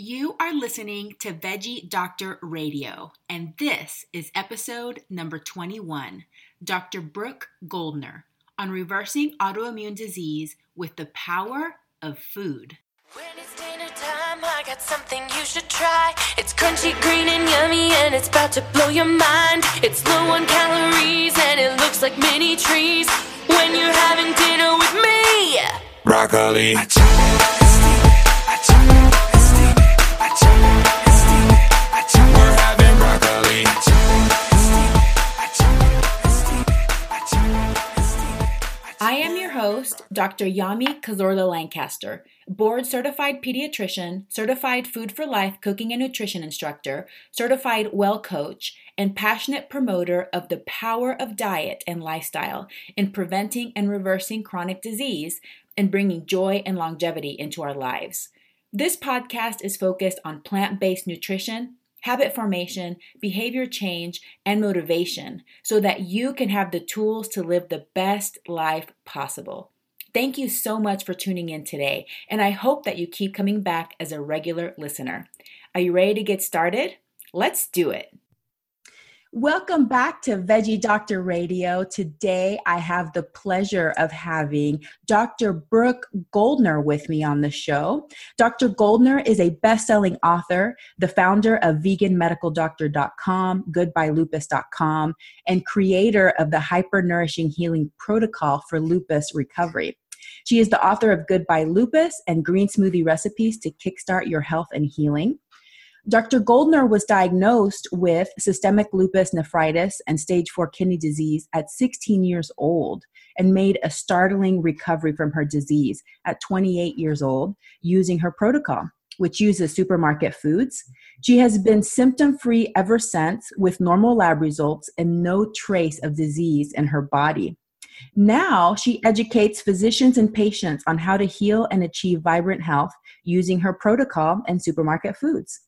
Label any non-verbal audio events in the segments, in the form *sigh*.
You are listening to Veggie Doctor Radio, and this is episode number 21. Dr. Brooke Goldner on reversing autoimmune disease with the power of food. When it's dinner time, I got something you should try. It's crunchy, green, and yummy, and it's about to blow your mind. It's low on calories, and it looks like mini trees. When you're having dinner with me, broccoli. I am your host, Dr. Yami Cazorla Lancaster, board certified pediatrician, certified food for life cooking and nutrition instructor, certified well coach, and passionate promoter of the power of diet and lifestyle in preventing and reversing chronic disease and bringing joy and longevity into our lives. This podcast is focused on plant based nutrition, habit formation, behavior change, and motivation so that you can have the tools to live the best life possible. Thank you so much for tuning in today, and I hope that you keep coming back as a regular listener. Are you ready to get started? Let's do it. Welcome back to Veggie Doctor Radio. Today I have the pleasure of having Dr. Brooke Goldner with me on the show. Dr. Goldner is a best-selling author, the founder of veganmedicaldoctor.com, goodbyelupus.com, and creator of the hyper-nourishing healing protocol for lupus recovery. She is the author of Goodbye Lupus and Green Smoothie Recipes to Kickstart Your Health and Healing. Dr. Goldner was diagnosed with systemic lupus nephritis and stage 4 kidney disease at 16 years old and made a startling recovery from her disease at 28 years old using her protocol, which uses supermarket foods. She has been symptom free ever since with normal lab results and no trace of disease in her body. Now she educates physicians and patients on how to heal and achieve vibrant health using her protocol and supermarket foods.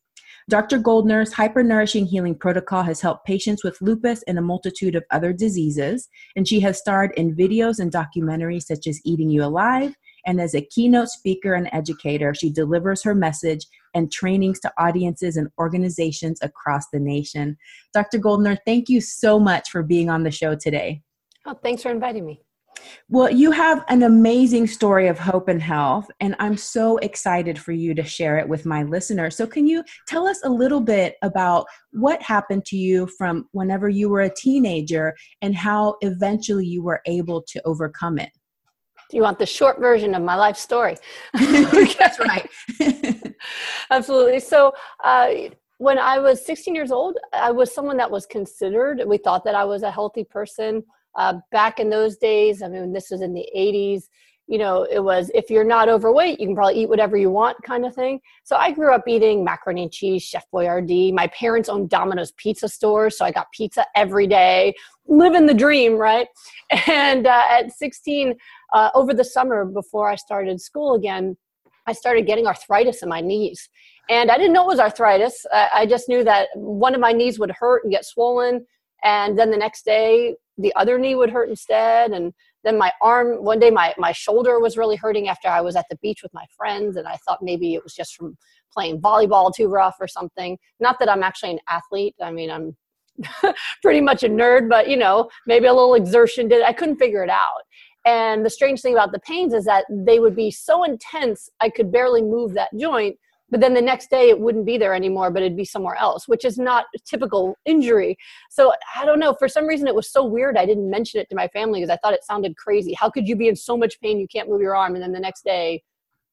Dr. Goldner's hypernourishing healing protocol has helped patients with lupus and a multitude of other diseases, and she has starred in videos and documentaries such as Eating You Alive. And as a keynote speaker and educator, she delivers her message and trainings to audiences and organizations across the nation. Dr. Goldner, thank you so much for being on the show today. Oh, thanks for inviting me. Well, you have an amazing story of hope and health, and I'm so excited for you to share it with my listeners. So, can you tell us a little bit about what happened to you from whenever you were a teenager and how eventually you were able to overcome it? Do you want the short version of my life story? *laughs* *laughs* That's right. *laughs* Absolutely. So, uh, when I was 16 years old, I was someone that was considered, we thought that I was a healthy person. Uh, back in those days, I mean, this was in the 80s, you know, it was if you're not overweight, you can probably eat whatever you want kind of thing. So I grew up eating macaroni and cheese, Chef Boyardee. My parents owned Domino's pizza stores, so I got pizza every day, living the dream, right? *laughs* And uh, at 16, uh, over the summer before I started school again, I started getting arthritis in my knees. And I didn't know it was arthritis. I, I just knew that one of my knees would hurt and get swollen and then the next day the other knee would hurt instead. And then my arm one day my, my shoulder was really hurting after i was at the beach with my friends. And i thought maybe it was just from playing volleyball too rough or something. Not that i'm actually an athlete. I mean i'm *laughs* pretty much a nerd but you know maybe a little exertion did i couldn't figure it out. And the strange thing about the pains is that they would be so intense i could barely move that joint but then the next day it wouldn't be there anymore but it'd be somewhere else which is not typical injury. So i don't know for some reason it was so weird i didn't mention it to my family because i thought it sounded crazy. How could you be in so much pain you can't move your arm and then the next day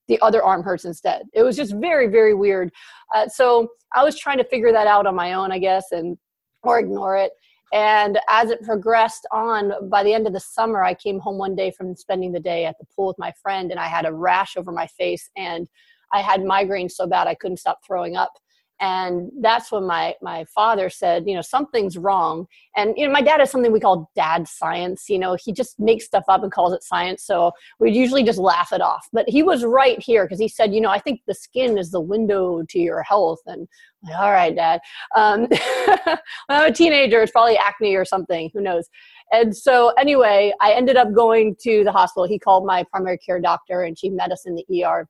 the other arm hurts instead? It was just very very weird. Uh, so i was trying to figure that out on my own i guess and or ignore it. And as it progressed on by the end of the summer i came home one day from spending the day at the pool with my friend and i had a rash over my face and I had migraines so bad I couldn't stop throwing up. And that's when my my father said, you know, something's wrong. And you know, my dad has something we call dad science. You know, he just makes stuff up and calls it science. So we'd usually just laugh it off. But he was right here because he said, you know, I think the skin is the window to your health. And I'm like, all right, dad. Um, *laughs* when I'm a teenager, it's probably acne or something. Who knows? And so, anyway, I ended up going to the hospital. He called my primary care doctor, and she met us in the ER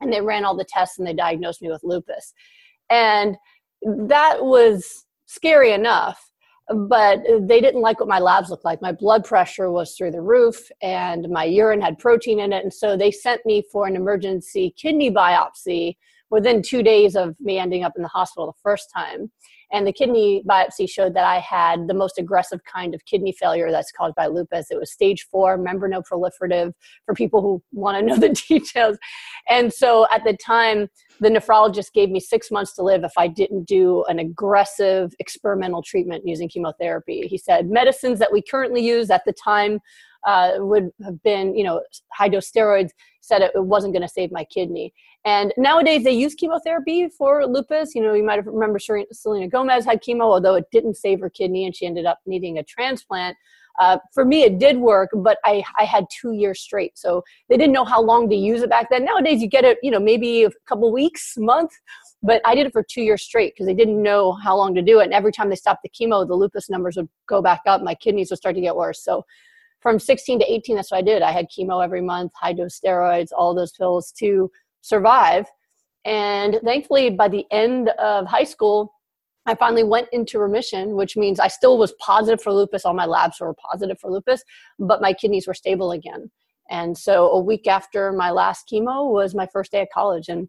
and they ran all the tests and they diagnosed me with lupus. And that was scary enough but they didn't like what my labs looked like. My blood pressure was through the roof and my urine had protein in it. And so they sent me for an emergency kidney biopsy within two days of me ending up in the hospital the first time and the kidney biopsy showed that I had the most aggressive kind of kidney failure that's caused by lupus. It was stage four, membranoproliferative, for people who want to *laughs* know the details. And so at the time, the nephrologist gave me six months to live if I didn't do an aggressive experimental treatment using chemotherapy. He said medicines that we currently use at the time uh, would have been, you know, high dose steroids, said it, it wasn't going to save my kidney. And nowadays they use chemotherapy for lupus. You know, you might remember Selena Gomez had chemo, although it didn't save her kidney and she ended up needing a transplant. Uh, for me, it did work, but I, I had two years straight. So they didn't know how long to use it back then. Nowadays, you get it, you know, maybe a couple weeks, month. But I did it for two years straight because they didn't know how long to do it. And every time they stopped the chemo, the lupus numbers would go back up. My kidneys would start to get worse. So from 16 to 18, that's what I did. I had chemo every month, high dose steroids, all those pills to survive. And thankfully, by the end of high school, I finally went into remission, which means I still was positive for lupus. All my labs were positive for lupus, but my kidneys were stable again. And so a week after my last chemo was my first day at college. And,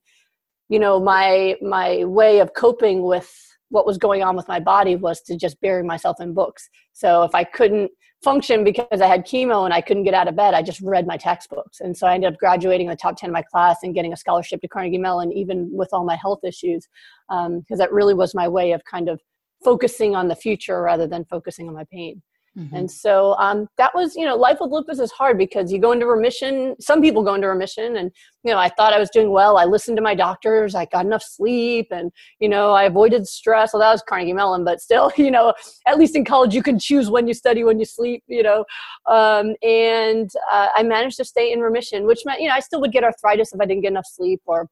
you know, my my way of coping with what was going on with my body was to just bury myself in books. So if I couldn't function because I had chemo and I couldn't get out of bed, I just read my textbooks. And so I ended up graduating in the top 10 of my class and getting a scholarship to Carnegie Mellon, even with all my health issues, because um, that really was my way of kind of focusing on the future rather than focusing on my pain. Mm-hmm. And so um, that was, you know, life with lupus is hard because you go into remission. Some people go into remission, and you know, I thought I was doing well. I listened to my doctors. I got enough sleep, and you know, I avoided stress. Well, that was Carnegie Mellon, but still, *laughs* you know, at least in college, you can choose when you study, when you sleep. You know, um, and uh, I managed to stay in remission, which meant, you know, I still would get arthritis if I didn't get enough sleep or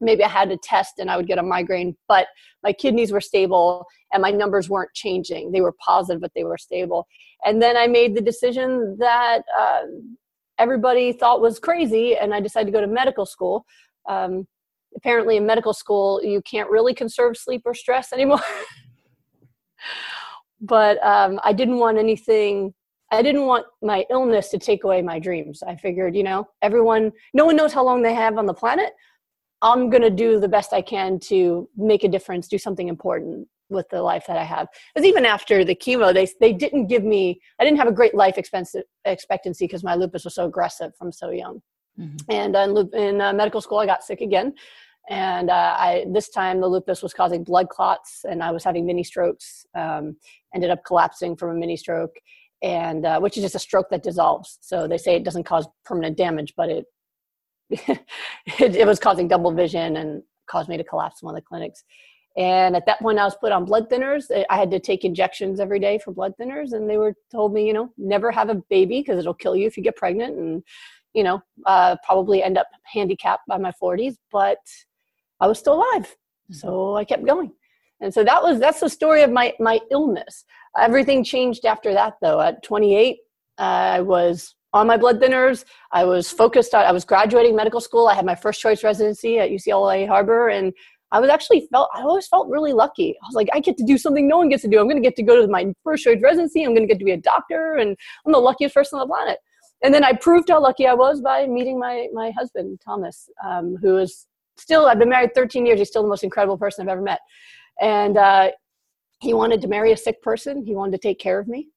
maybe I had a test and I would get a migraine, but my kidneys were stable and my numbers weren't changing. They were positive, but they were stable. And then I made the decision that uh, everybody thought was crazy, and I decided to go to medical school. Um, apparently, in medical school, you can't really conserve sleep or stress anymore. *laughs* but um, I didn't want anything I didn't want my illness to take away my dreams. I figured, you know, everyone, no one knows how long they have on the planet. I'm going to do the best I can to make a difference, do something important with the life that I have. Because even after the chemo, they they didn't give me. I didn't have a great life expectancy because my lupus was so aggressive from so young. Mm-hmm. And in, in uh, medical school, I got sick again, and uh, I this time the lupus was causing blood clots, and I was having mini strokes. Um, ended up collapsing from a mini stroke, and uh, which is just a stroke that dissolves. So they say it doesn't cause permanent damage, but it it, *laughs* it, was causing double vision and caused me to collapse in one of the clinics. And at that point, I was put on blood thinners. I had to take injections every day for blood thinners, and they were told me, you know, never have a baby because it'll kill you if you get pregnant, and you know, uh, probably end up handicapped by my 40s. But I was still alive, mm-hmm. so I kept going. And so that was that's the story of my my illness. Everything changed after that, though. At 28, I was on my blood thinners. I was focused on. I was graduating medical school. I had my first choice residency at UCLA Harbor, and I was actually felt. I always felt really lucky. I was like, I get to do something no one gets to do. I'm going to get to go to my first choice residency. I'm going to get to be a doctor, and I'm the luckiest person on the planet. And then I proved how lucky I was by meeting my my husband Thomas, um, who is still. I've been married 13 years. He's still the most incredible person I've ever met, and uh, he wanted to marry a sick person. He wanted to take care of me.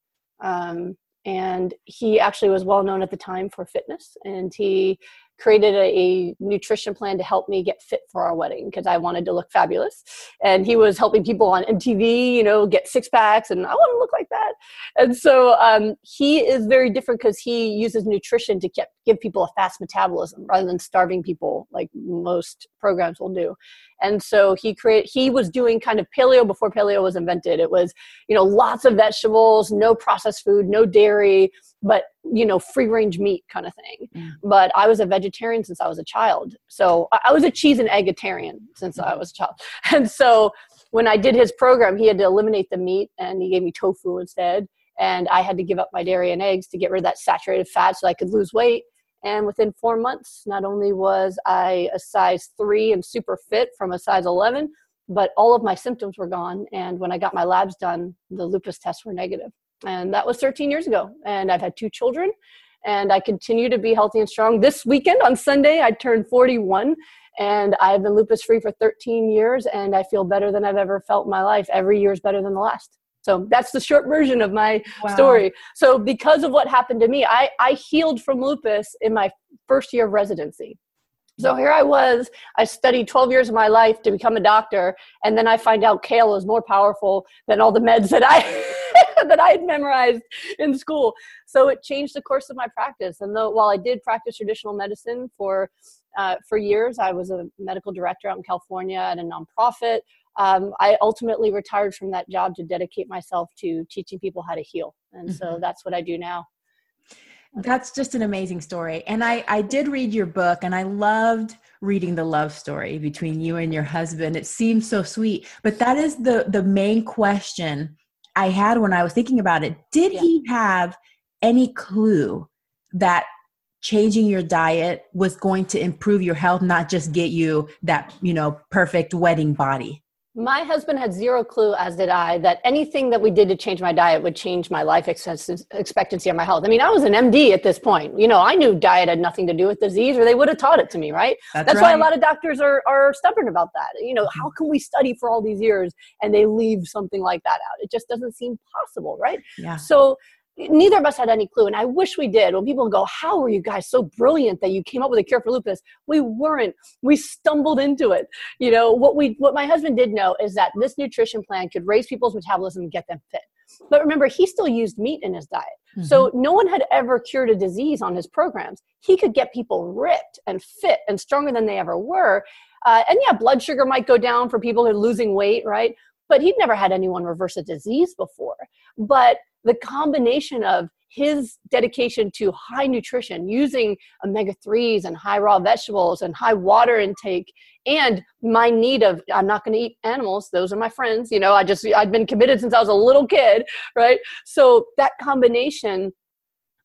Um, and he actually was well known at the time for fitness and he created a, a, nutrition plan to help me get fit for our wedding because I wanted to look fabulous. And he was helping people on MTV, you know, get six packs, and I want to look like that. And so um, he is very different because he uses nutrition to get, give people a fast metabolism rather than starving people like most programs will do. And so he created, he was doing kind of paleo before paleo was invented. It was, you know, lots of vegetables, no processed food, no dairy, but you know free range meat kind of thing yeah. but i was a vegetarian since i was a child so i was a cheese and eggetarian since i mm-hmm. was a child *laughs* and so when i did his program he had to eliminate the meat and he gave me tofu instead and i had to give up my dairy and eggs to get rid of that saturated fat so i could lose weight and within four months not only was i a size three and super fit from a size 11 but all of my symptoms were gone and when i got my labs done the lupus tests were negative. and that was 13 years ago. And I've had two children, and I continue to be healthy and strong. This weekend on Sunday, I turned 41, and I've been lupus free for 13 years, and I feel better than I've ever felt in my life. Every year is better than the last. So that's the short version of my wow. story. So because of what happened to me, I, I healed from lupus in my first year of residency. So here I was, I studied 12 years of my life to become a doctor, and then I find out kale is more powerful than all the meds that I *laughs* that I had memorized in school. So it changed the course of my practice. And though while I did practice traditional medicine for uh, for years, I was a medical director out in California at a nonprofit. Um, I ultimately retired from that job to dedicate myself to teaching people how to heal, and mm-hmm. so that's what I do now. That's just an amazing story. And I, I did read your book and I loved reading the love story between you and your husband. It seems so sweet. But that is the the main question I had when I was thinking about it. Did yeah. he have any clue that changing your diet was going to improve your health, not just get you that, you know, perfect wedding body? My husband had zero clue, as did I, that anything that we did to change my diet would change my life expectancy or my health. I mean, I was an MD at this point. You know, I knew diet had nothing to do with disease, or they would have taught it to me, right? That's, That's right. why a lot of doctors are, are stubborn about that. You know, mm-hmm. how can we study for all these years and they leave something like that out? It just doesn't seem possible, right? Yeah. So neither of us had any clue and i wish we did. When people go how were you guys so brilliant that you came up with a cure for lupus? We weren't. We stumbled into it. You know what we what my husband did know is that this nutrition plan could raise people's metabolism and get them fit. But remember he still used meat in his diet. Mm-hmm. so no one had ever cured a disease on his programs. He could get people ripped and fit and stronger than they ever were. Uh, and yeah blood sugar might go down for people who are losing weight right? But he'd never had anyone reverse a disease before. But the combination of his dedication to high nutrition using omega 3s and high raw vegetables and high water intake and my need of i'm not going to eat animals those are my friends you know i just i've been committed since i was a little kid right? So that combination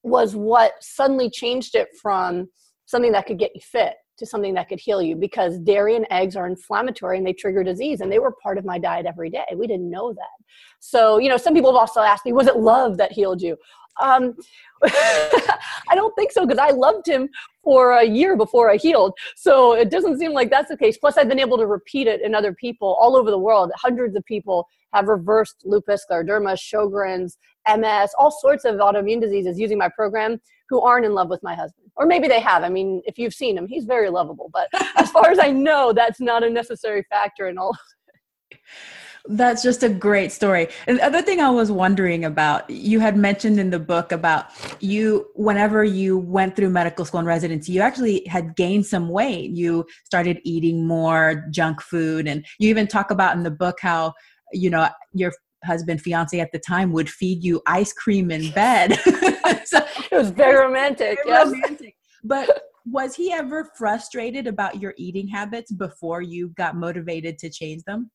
was what suddenly changed it from something that could get you fit to something that could heal you because dairy and eggs are inflammatory and they trigger disease and they were part of my diet every day we didn't know that so you know some people have also asked me was it love that healed you um, *laughs* I don't think so because I loved him for a year before I healed. So it doesn't seem like that's the case. Plus, I've been able to repeat it in other people all over the world. Hundreds of people have reversed lupus, scleroderma, Sjogren's, MS, all sorts of autoimmune diseases using my program who aren't in love with my husband. Or maybe they have. I mean, if you've seen him, he's very lovable. But as far as I know, that's not a necessary factor in all That's just a great story. And the other thing I was wondering about, you had mentioned in the book about you, whenever you went through medical school and residency, you actually had gained some weight. You started eating more junk food. And you even talk about in the book how, you know, your husband, fiance at the time would feed you ice cream in bed. *laughs* so, it was very romantic. Very yes. romantic. But was he ever frustrated about your eating habits before you got motivated to change them?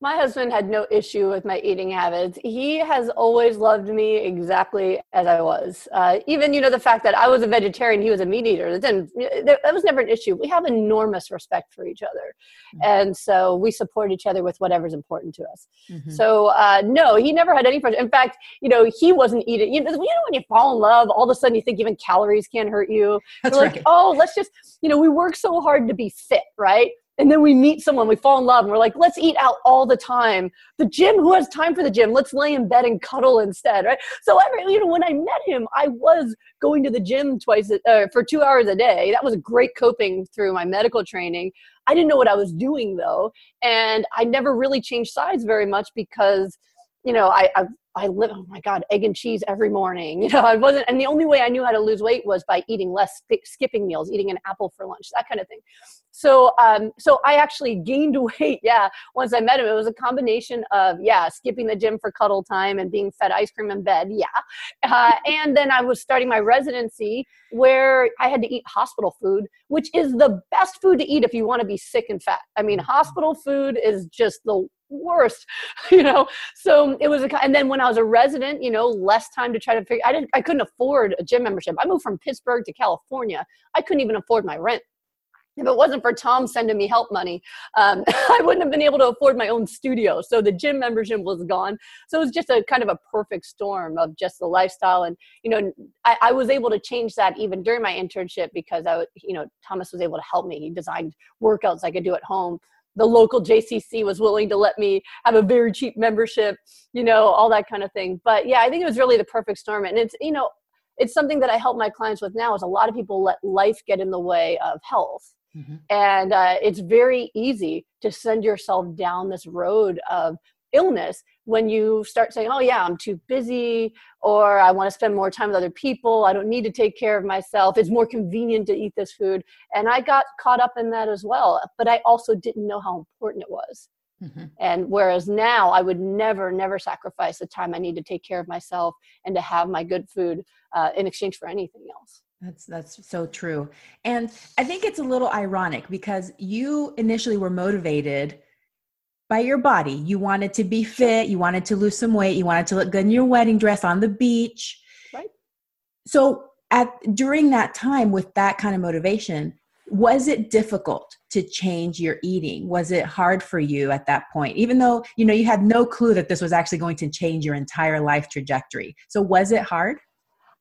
My husband had no issue with my eating habits. He has always loved me exactly as I was. Uh, even, you know, the fact that I was a vegetarian, he was a meat eater, that, didn't, that was never an issue. We have enormous respect for each other. Mm-hmm. And so we support each other with whatever's important to us. Mm-hmm. So, uh, no, he never had any pressure. In fact, you know, he wasn't eating. You know, you know, when you fall in love, all of a sudden you think even calories can't hurt you. That's You're like, oh, let's just, you know, we work so hard to be fit, right? And then we meet someone we fall in love and we're like let's eat out all the time. The gym who has time for the gym? Let's lay in bed and cuddle instead right? So every you know when i met him i was going to the gym twice uh, for two hours a day. That was great coping through my medical training. I didn't know what i was doing though and i never really changed sides very much because you know i i I live, oh my God, egg and cheese every morning. *laughs* You know, I wasn't, and the only way I knew how to lose weight was by eating less, skipping meals, eating an apple for lunch, that kind of thing. So, um, so I actually gained *laughs* weight. Yeah. Once I met him, it was a combination of, yeah, skipping the gym for cuddle time and being fed ice cream in bed. Yeah. Uh, *laughs* and then I was starting my residency where I had to eat hospital food, which is the best food to eat if you want to be sick and fat. I mean, hospital food is just the worst *laughs* you know so it was a and then when i was a resident you know less time to try to figure i didn't i couldn't afford a gym membership i moved from pittsburgh to california i couldn't even afford my rent if it wasn't for Tom sending me help money, um, *laughs* I wouldn't have been able to afford my own studio. So the gym membership was gone. So it was just a kind of a perfect storm of just the lifestyle. And, you know, I, I was able to change that even during my internship because I, you know, Thomas was able to help me. He designed workouts I could do at home the local JCC was willing to let me have a very cheap membership, you know, all that kind of thing. But yeah, I think it was really the perfect storm. And it's, you know, it's something that I help my clients with now is a lot of people let life get in the way of health. Mm-hmm. And uh, it's very easy to send yourself down this road of illness when you start saying, oh, yeah, I'm too busy, or I want to spend more time with other people. I don't need to take care of myself. It's more convenient to eat this food. And I got caught up in that as well. But I also didn't know how important it was. Mm-hmm. And whereas now I would never, never sacrifice the time I need to take care of myself and to have my good food uh, in exchange for anything else. That's that's so true. And I think it's a little ironic because you initially were motivated by your body. You wanted to be fit, you wanted to lose some weight, you wanted to look good in your wedding dress on the beach. Right. So at during that time with that kind of motivation, was it difficult to change your eating? Was it hard for you at that point? Even though, you know, you had no clue that this was actually going to change your entire life trajectory. So was it hard?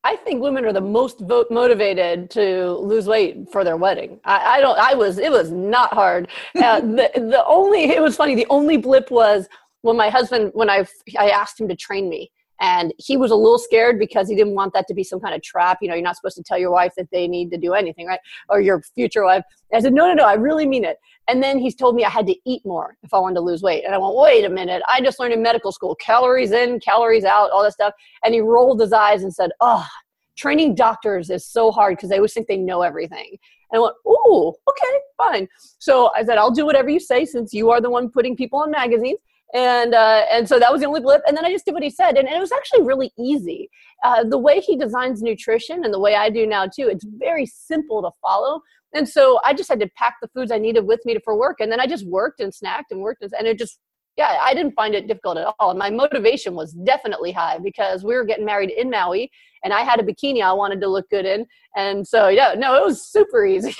I think women are the most vote motivated to lose weight for their wedding. I, I don't. I was. It was not hard. Uh, *laughs* the the only. It was funny. The only blip was when my husband when I I asked him to train me and he was a little scared because he didn't want that to be some kind of trap. You know you're not supposed to tell your wife that they need to do anything right? Or your future wife. And i said no no no i really mean it. And then he's told me i had to eat more if i wanted to lose weight. And i went wait a minute. I just learned in medical school calories in calories out all that stuff. And he rolled his eyes and said oh training doctors is so hard because they always think they know everything. And I went, oh, okay, fine. So I said, I'll do whatever you say since you are the one putting people on magazines and uh, and so that was the only blip. And then i just did what he said and, and it was actually really easy. Uh, the way he designs nutrition and the way i do now too it's very simple to follow. And so i just had to pack the foods i needed with me to, for work and then i just worked and snacked and worked and, and it just yeah i didn't find it difficult at all and my motivation was definitely high because we were getting married in maui and I had a bikini I wanted to look good in. And so, yeah, no, it was super easy.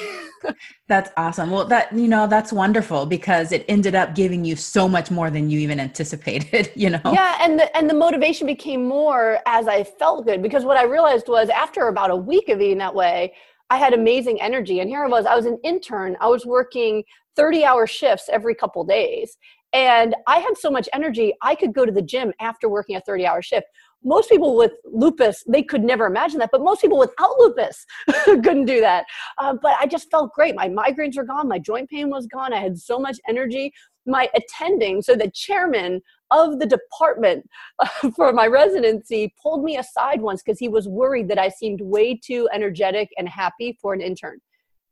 *laughs* that's awesome. Well, that, you know, that's wonderful because it ended up giving you so much more than you even anticipated, *laughs* you know? Yeah. And the, and the motivation became more as I felt good because what I realized was after about a week of eating that way, I had amazing energy. And here I was, I was an intern. I was working 30 hour shifts every couple days. And I had so much energy, I could go to the gym after working a 30 hour shift. Most people with lupus they could never imagine that but most people without lupus *laughs* couldn't do that. Uh, but i just felt great. My migraines were gone my joint pain was gone i had so much energy. My attending so the chairman of the department *laughs* for my residency pulled me aside once because he was worried that i seemed way too energetic and happy for an intern.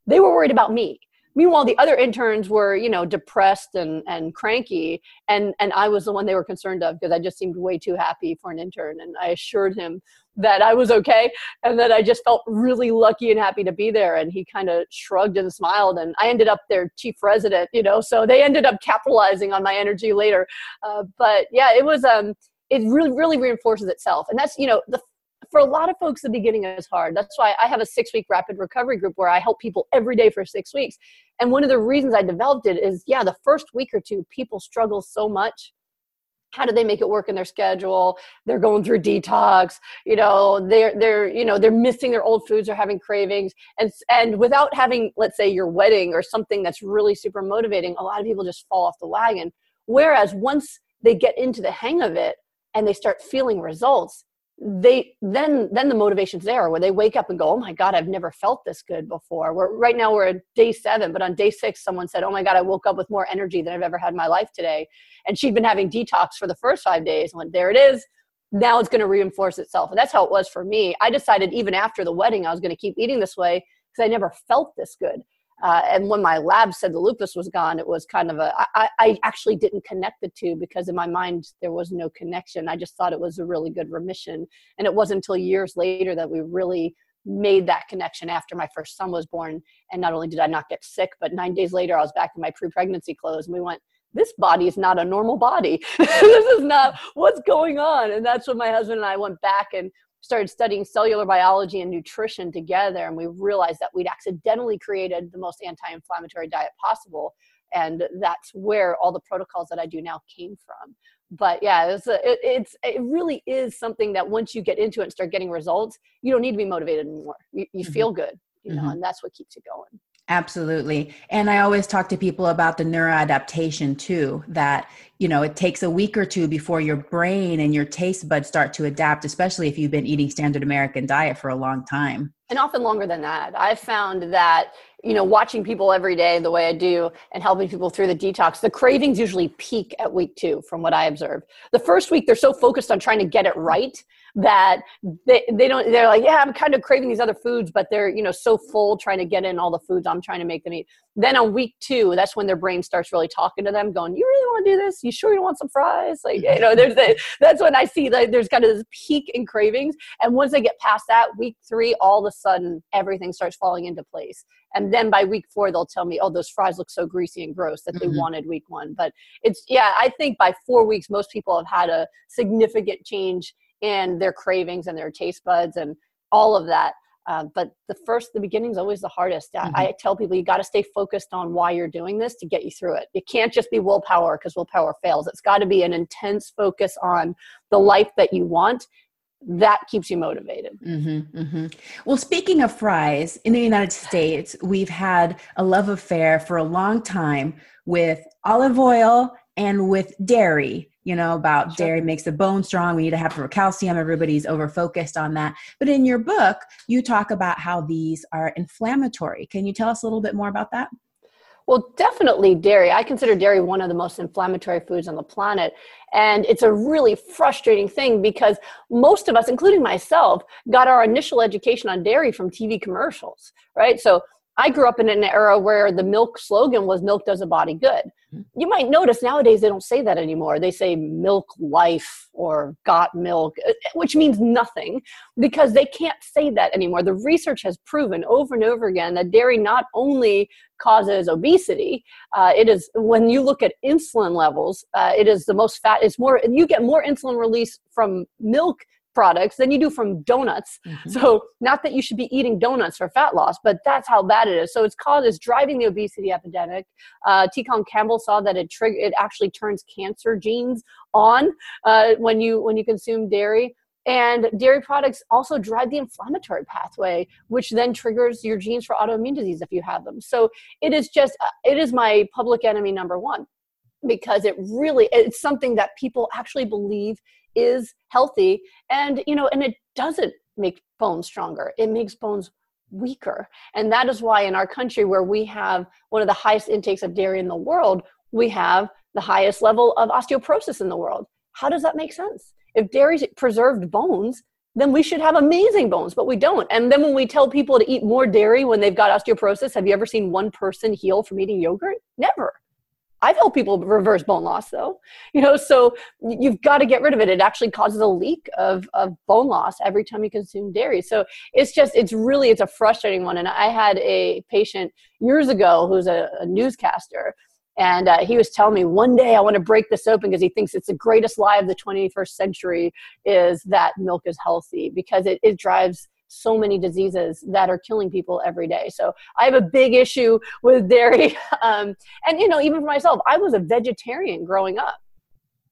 They were worried about me Meanwhile, the other interns were, you know, depressed and, and cranky. And, and I was the one they were concerned of because I just seemed way too happy for an intern. And I assured him that I was okay and that I just felt really lucky and happy to be there. And he kind of shrugged and smiled. And I ended up their chief resident, you know, so they ended up capitalizing on my energy later. Uh, but yeah, it was, um, it really, really reinforces itself. And that's, you know, the for a lot of folks, the beginning is hard. That's why I have a six week rapid recovery group where I help people every day for six weeks. And one of the reasons I developed it is, yeah, the first week or two, people struggle so much. How do they make it work in their schedule? They're going through detox. You know, they're they're you know they're missing their old foods or having cravings, and and without having, let's say, your wedding or something that's really super motivating, a lot of people just fall off the wagon. Whereas once they get into the hang of it and they start feeling results, they then then the motivation's there where they wake up and go oh my god i've never felt this good before. We're right now we're at day seven but on day six someone said oh my god i woke up with more energy than i've ever had in my life today. And she'd been having detox for the first five days and went there it is. Now it's going to reinforce itself. And that's how it was for me. I decided even after the wedding i was going to keep eating this way because i never felt this good uh, and when my lab said the lupus was gone, it was kind of a. I, I actually didn't connect the two because in my mind there was no connection. I just thought it was a really good remission. And it wasn't until years later that we really made that connection after my first son was born. And not only did I not get sick, but nine days later I was back in my pre pregnancy clothes and we went, this body is not a normal body. *laughs* this is not what's going on. And that's when my husband and I went back and started studying cellular biology and nutrition together and we realized that we'd accidentally created the most anti-inflammatory diet possible and that's where all the protocols that i do now came from but yeah it's a, it, it's it really is something that once you get into it and start getting results you don't need to be motivated anymore you, you mm-hmm. feel good you know mm-hmm. and that's what keeps you going Absolutely. And I always talk to people about the neuroadaptation too, that, you know, it takes a week or two before your brain and your taste buds start to adapt, especially if you've been eating standard American diet for a long time. And often longer than that. I've found that, you know, watching people every day the way I do and helping people through the detox, the cravings usually peak at week two, from what I observe. The first week, they're so focused on trying to get it right that they, they don't they're like yeah i'm kind of craving these other foods but they're you know so full trying to get in all the foods i'm trying to make them eat. Then on week two that's when their brain starts really talking to them going you really want to do this? You sure you want some fries? Like you know there's a, that's when i see like there's kind of this peak in cravings and once they get past that week three all of a sudden everything starts falling into place. And then by week four they'll tell me oh those fries look so greasy and gross that they mm-hmm. wanted week one. But it's yeah i think by four weeks most people have had a significant change in their cravings and their taste buds and all of that. Uh, but the first, the beginning is always the hardest. Mm-hmm. I, I, tell people you got to stay focused on why you're doing this to get you through it. It can't just be willpower because willpower fails. It's got to be an intense focus on the life that you want. That keeps you motivated. Mm-hmm, mm-hmm. Well, speaking of fries, in the United States, we've had a love affair for a long time with olive oil and with dairy you know about sure. dairy makes the bone strong we need to have for calcium everybody's over focused on that but in your book you talk about how these are inflammatory can you tell us a little bit more about that well, definitely dairy. I consider dairy one of the most inflammatory foods on the planet. And it's a really frustrating thing because most of us, including myself, got our initial education on dairy from TV commercials, right? So I grew up in an era where the milk slogan was milk does a body good. Mm-hmm. You might notice nowadays they don't say that anymore. They say milk life or got milk, uh, which means nothing because they can't say that anymore. The research has proven over and over again that dairy not only causes obesity, uh, it is when you look at insulin levels, uh, it is the most fat, it's more, you get more insulin release from milk products than you do from donuts. Mm-hmm. So not that you should be eating donuts for fat loss, but that's how bad it is. So it's called it's driving the obesity epidemic. Uh, T. Colin Campbell saw that it trigger it actually turns cancer genes on uh, when you when you consume dairy. And dairy products also drive the inflammatory pathway, which then triggers your genes for autoimmune disease if you have them. So it is just uh, it is my public enemy number one because it really it's something that people actually believe is healthy and you know and it doesn't make bones stronger it makes bones weaker and that is why in our country where we have one of the highest intakes of dairy in the world we have the highest level of osteoporosis in the world how does that make sense if dairy preserved bones then we should have amazing bones, but we don't. And then when we tell people to eat more dairy when they've got osteoporosis, have you ever seen one person heal from eating yogurt? Never. I've helped people reverse bone loss though. *laughs* You know, so you've got to get rid of it. It actually causes a leak of, of bone loss every time you consume dairy. So it's just, it's really, it's a frustrating one. And I had a patient years ago who's a, a newscaster and uh, he was telling me one day I want to break this open because he thinks it's the greatest lie of the 21st century is that milk is healthy because it, it drives so many diseases that are killing people every day. So I have a big issue with dairy. *laughs* Um, and, you know, even for myself, I was a vegetarian growing up.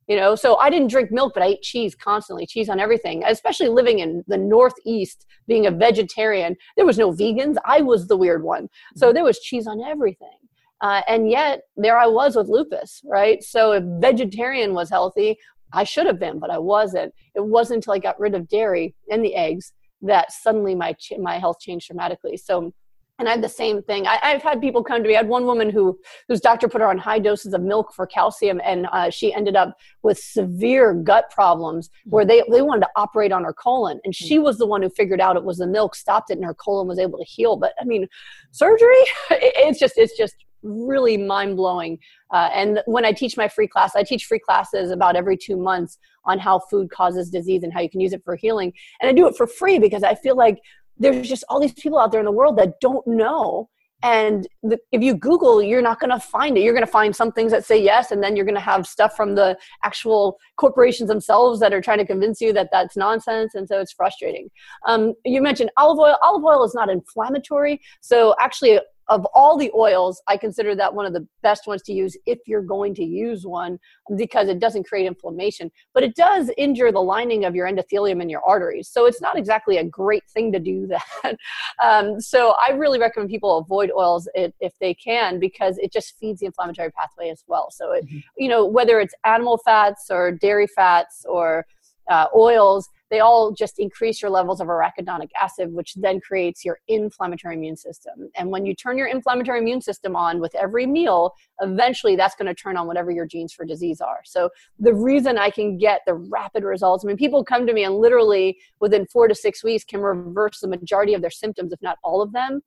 You know, so I didn't drink milk, but I ate cheese constantly, cheese on everything. Especially living in the Northeast, being a vegetarian, there was no vegans. I was the weird one. So mm-hmm. there was cheese on everything. Uh, and yet there I was with lupus, right? So if vegetarian was healthy, I should have been, but I wasn't. It wasn't until I got rid of dairy and the eggs that suddenly my my health changed dramatically. So, and I had the same thing. I, have had people come to me. I had one woman who whose doctor put her on high doses of milk for calcium, and uh, she ended up with severe gut problems where they they wanted to operate on her colon, and she was the one who figured out it was the milk, stopped it, and her colon was able to heal. But I mean, surgery? *laughs* It's just it's just really mind blowing. Uh, and when I teach my free class, I teach free classes about every two months on how food causes disease and how you can use it for healing. And I do it for free because I feel like there's just all these people out there in the world that don't know. And the, if you Google, you're not going to find it. You're going to find some things that say yes, and then you're going to have stuff from the actual corporations themselves that are trying to convince you that that's nonsense. And so it's frustrating. Um, you mentioned olive oil. Olive oil is not inflammatory. So actually, of all the oils, I consider that one of the best ones to use if you're going to use one because it doesn't create inflammation, but it does injure the lining of your endothelium and your arteries. So it's not exactly a great thing to do *laughs* that. um, so I really recommend people avoid oils if, if, they can because it just feeds the inflammatory pathway as well. So it, mm-hmm. you know, whether it's animal fats or dairy fats or uh, oils, they all just increase your levels of arachidonic acid, which then creates your inflammatory immune system. And when you turn your inflammatory immune system on with every meal, eventually that's going to turn on whatever your genes for disease are. So the reason I can get the rapid results, I mean, people come to me and literally within four to six weeks can reverse the majority of their symptoms, if not all of them,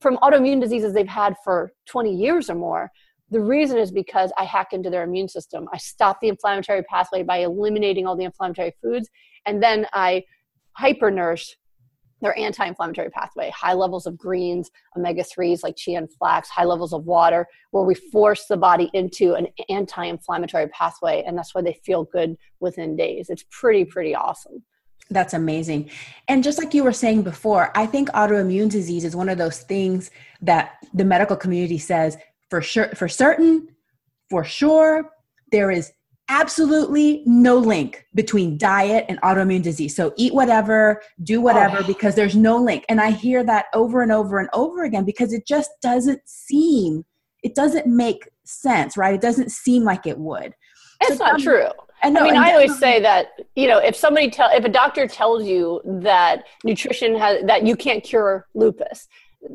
from autoimmune diseases they've had for 20 years or more. The reason is because I hack into their immune system. I stop the inflammatory pathway by eliminating all the inflammatory foods and then I hypernourish their anti-inflammatory pathway high levels of greens omega-3s like chia and flax high levels of water where we force the body into an anti-inflammatory pathway and that's why they feel good within days. It's pretty pretty awesome. That's amazing. And just like you were saying before i think autoimmune disease is one of those things that the medical community says for sure for certain for sure there is absolutely no link between diet and autoimmune disease. So eat whatever, do whatever, oh. because there's no link. And I hear that over and over and over again because it just doesn't seem, it doesn't make sense, right? It doesn't seem like it would. It's so not true. I, know, I mean, I always say that you know, if somebody tell, if a doctor tells you that nutrition has that you can't cure lupus,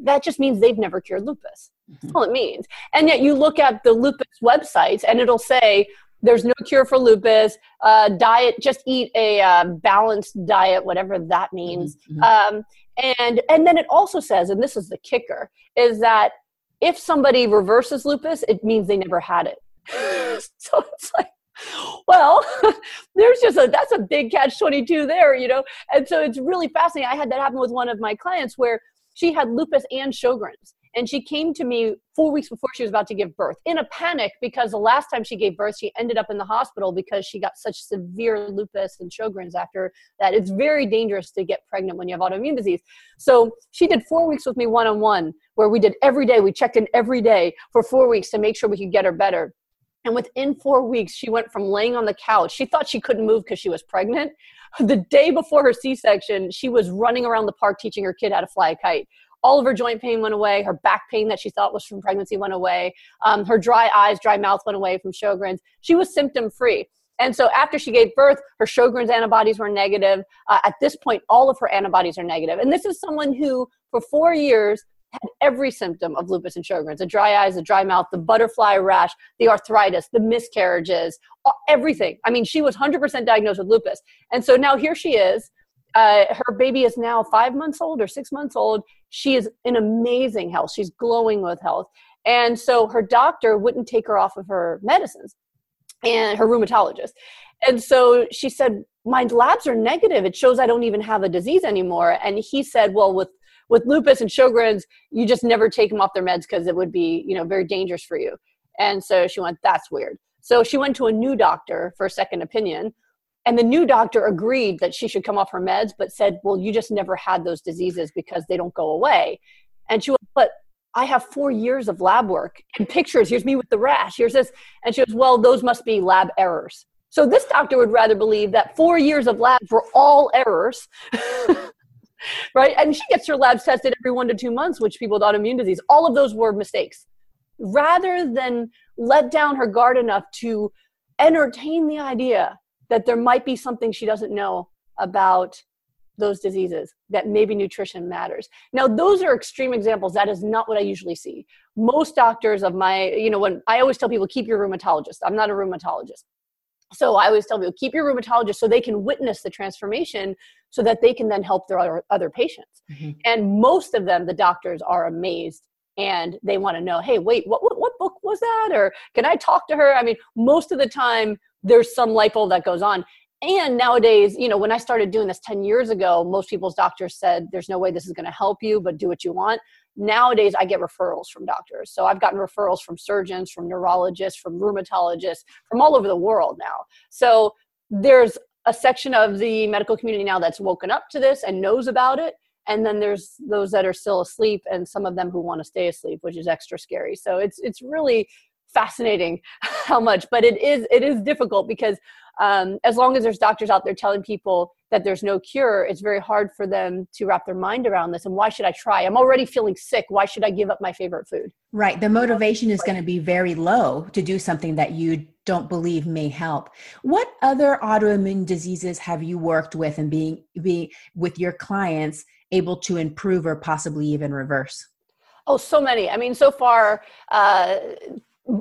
that just means they've never cured lupus. That's mm-hmm. all it means. And yet, you look at the lupus websites, and it'll say there's no cure for lupus. Uh, diet, just eat a uh, balanced diet, whatever that means. Mm-hmm. Um, and and then it also says, and this is the kicker, is that if somebody reverses lupus, it means they never had it. *laughs* so it's like, well, *laughs* there's just a that's a big catch 22 there, you know. And so it's really fascinating. I had that happen with one of my clients where she had lupus and Sjogren's and she came to me four weeks before she was about to give birth in a panic because the last time she gave birth, she ended up in the hospital because she got such severe lupus and Sjogren's after that. It's very dangerous to get pregnant when you have autoimmune disease. So she did four weeks with me one on one, where we did every day, we checked in every day for four weeks to make sure we could get her better. And within four weeks, she went from laying on the couch. She thought she couldn't move because she was pregnant. *laughs* The day before her C section, she was running around the park teaching her kid how to fly a kite all of her joint pain went away. Her back pain that she thought was from pregnancy went away. Um, her dry eyes, dry mouth went away from Sjogren's. She was symptom free. And so after she gave birth, her Sjogren's antibodies were negative. Uh, at this point, all of her antibodies are negative. And this is someone who, for four years, had every symptom of lupus and Sjogren's the dry eyes, the dry mouth, the butterfly rash, the arthritis, the miscarriages, everything. I mean, she was 100% diagnosed with lupus. And so now here she is Uh, her baby is now five months old or six months old. She is in amazing health. She's glowing with health. And so her doctor wouldn't take her off of her medicines and her rheumatologist. And so she said, My labs are negative. It shows I don't even have a disease anymore. And he said, Well, with with lupus and Sjogren's, you just never take them off their meds because it would be, you know, very dangerous for you. And so she went, That's weird. So she went to a new doctor for a second opinion. And the new doctor agreed that she should come off her meds, but said, Well, you just never had those diseases because they don't go away. And she went, But I have four years of lab work and pictures. Here's me with the rash. Here's this. And she goes, Well, those must be lab errors. So this doctor would rather believe that four years of labs were all errors. *laughs* right? And she gets her labs tested every one to two months, which people with autoimmune disease, all of those were mistakes. Rather than let down her guard enough to entertain the idea that there might be something she doesn't know about those diseases that maybe nutrition matters. Now those are extreme examples. That is not what i usually see. Most doctors of my you know when i always tell people keep your rheumatologist. I'm not a rheumatologist. So i always tell people keep your rheumatologist so they can witness the transformation so that they can then help their other, other patients. Mm-hmm. and most of them the doctors are amazed and they want to know hey wait what, what, what book was that? Or can i talk to her? I mean most of the time there's some light bulb that goes on. And nowadays you know when i started doing this 10 years ago most people's doctors said there's no way this is going to help you but do what you want. Nowadays i get referrals from doctors. So i've gotten referrals from surgeons from neurologists from rheumatologists from all over the world now. So there's a section of the medical community now that's woken up to this and knows about it. And then there's those that are still asleep and some of them who want to stay asleep which is extra scary. So it's it's really fascinating *laughs* how much but it is it is difficult because um, as long as there's doctors out there telling people that there's no cure it's very hard for them to wrap their mind around this and why should i try? I'm already feeling sick. Why should i give up my favorite food? Right. The motivation is going to be very low to do something that you don't believe may help. What other autoimmune diseases have you worked with and being being with your clients able to improve or possibly even reverse? Oh, so many. I mean, so far, uh,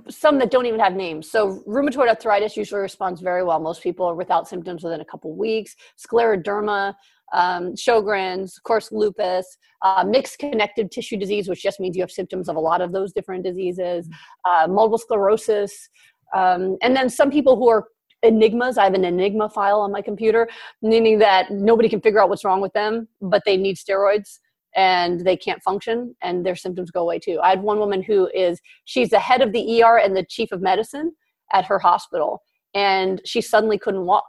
some that don't even have names. So rheumatoid arthritis usually responds very well. Most people are without symptoms within a couple weeks. Scleroderma, um, Sjogren's, of course, lupus, uh, mixed connective tissue disease, which just means you have symptoms of a lot of those different diseases, uh, multiple sclerosis, um, and then some people who are enigmas. I have an enigma file on my computer, meaning that nobody can figure out what's wrong with them, but they need steroids and they can't function and their symptoms go away too. I had one woman who is she's the head of the ER and the chief of medicine at her hospital and she suddenly couldn't walk.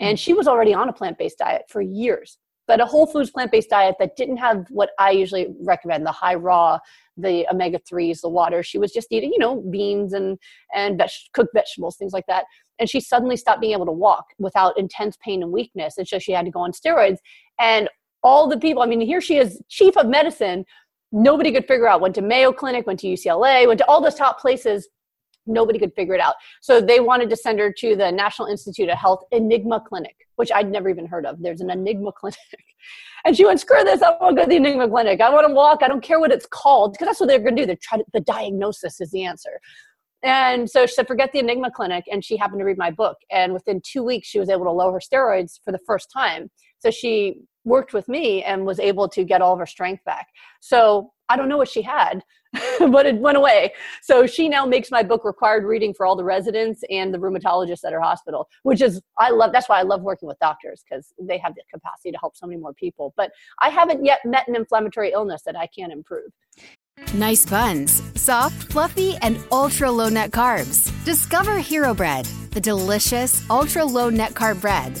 And she was already on a plant-based diet for years. But a whole foods plant-based diet that didn't have what I usually recommend, the high raw, the omega 3s, the water. She was just eating, you know, beans and and veg- cooked vegetables, things like that. And she suddenly stopped being able to walk without intense pain and weakness. And so she had to go on steroids. And all the people, I mean, here she is, chief of medicine. Nobody could figure out, went to Mayo Clinic, went to UCLA, went to all those top places. Nobody could figure it out. So they wanted to send her to the National Institute of Health Enigma Clinic, which I'd never even heard of. There's an Enigma *laughs* Clinic. And she went, screw this, I want to go to the Enigma Clinic. I want to walk. I don't care what it's called. Because that's what they're going to do. They're trying to, the diagnosis is the answer. And so she said, forget the Enigma Clinic. And she happened to read my book. And within two weeks, she was able to lower her steroids for the first time. So she worked with me and was able to get all of her strength back. So I don't know what she had, *laughs* but it went away. So she now makes my book required reading for all the residents and the rheumatologists at her hospital, which is, I love, that's why I love working with doctors because they have the capacity to help so many more people. But I haven't yet met an inflammatory illness that I can't improve. Nice buns, soft, fluffy, and ultra low net carbs. Discover Hero Bread, the delicious ultra low net carb bread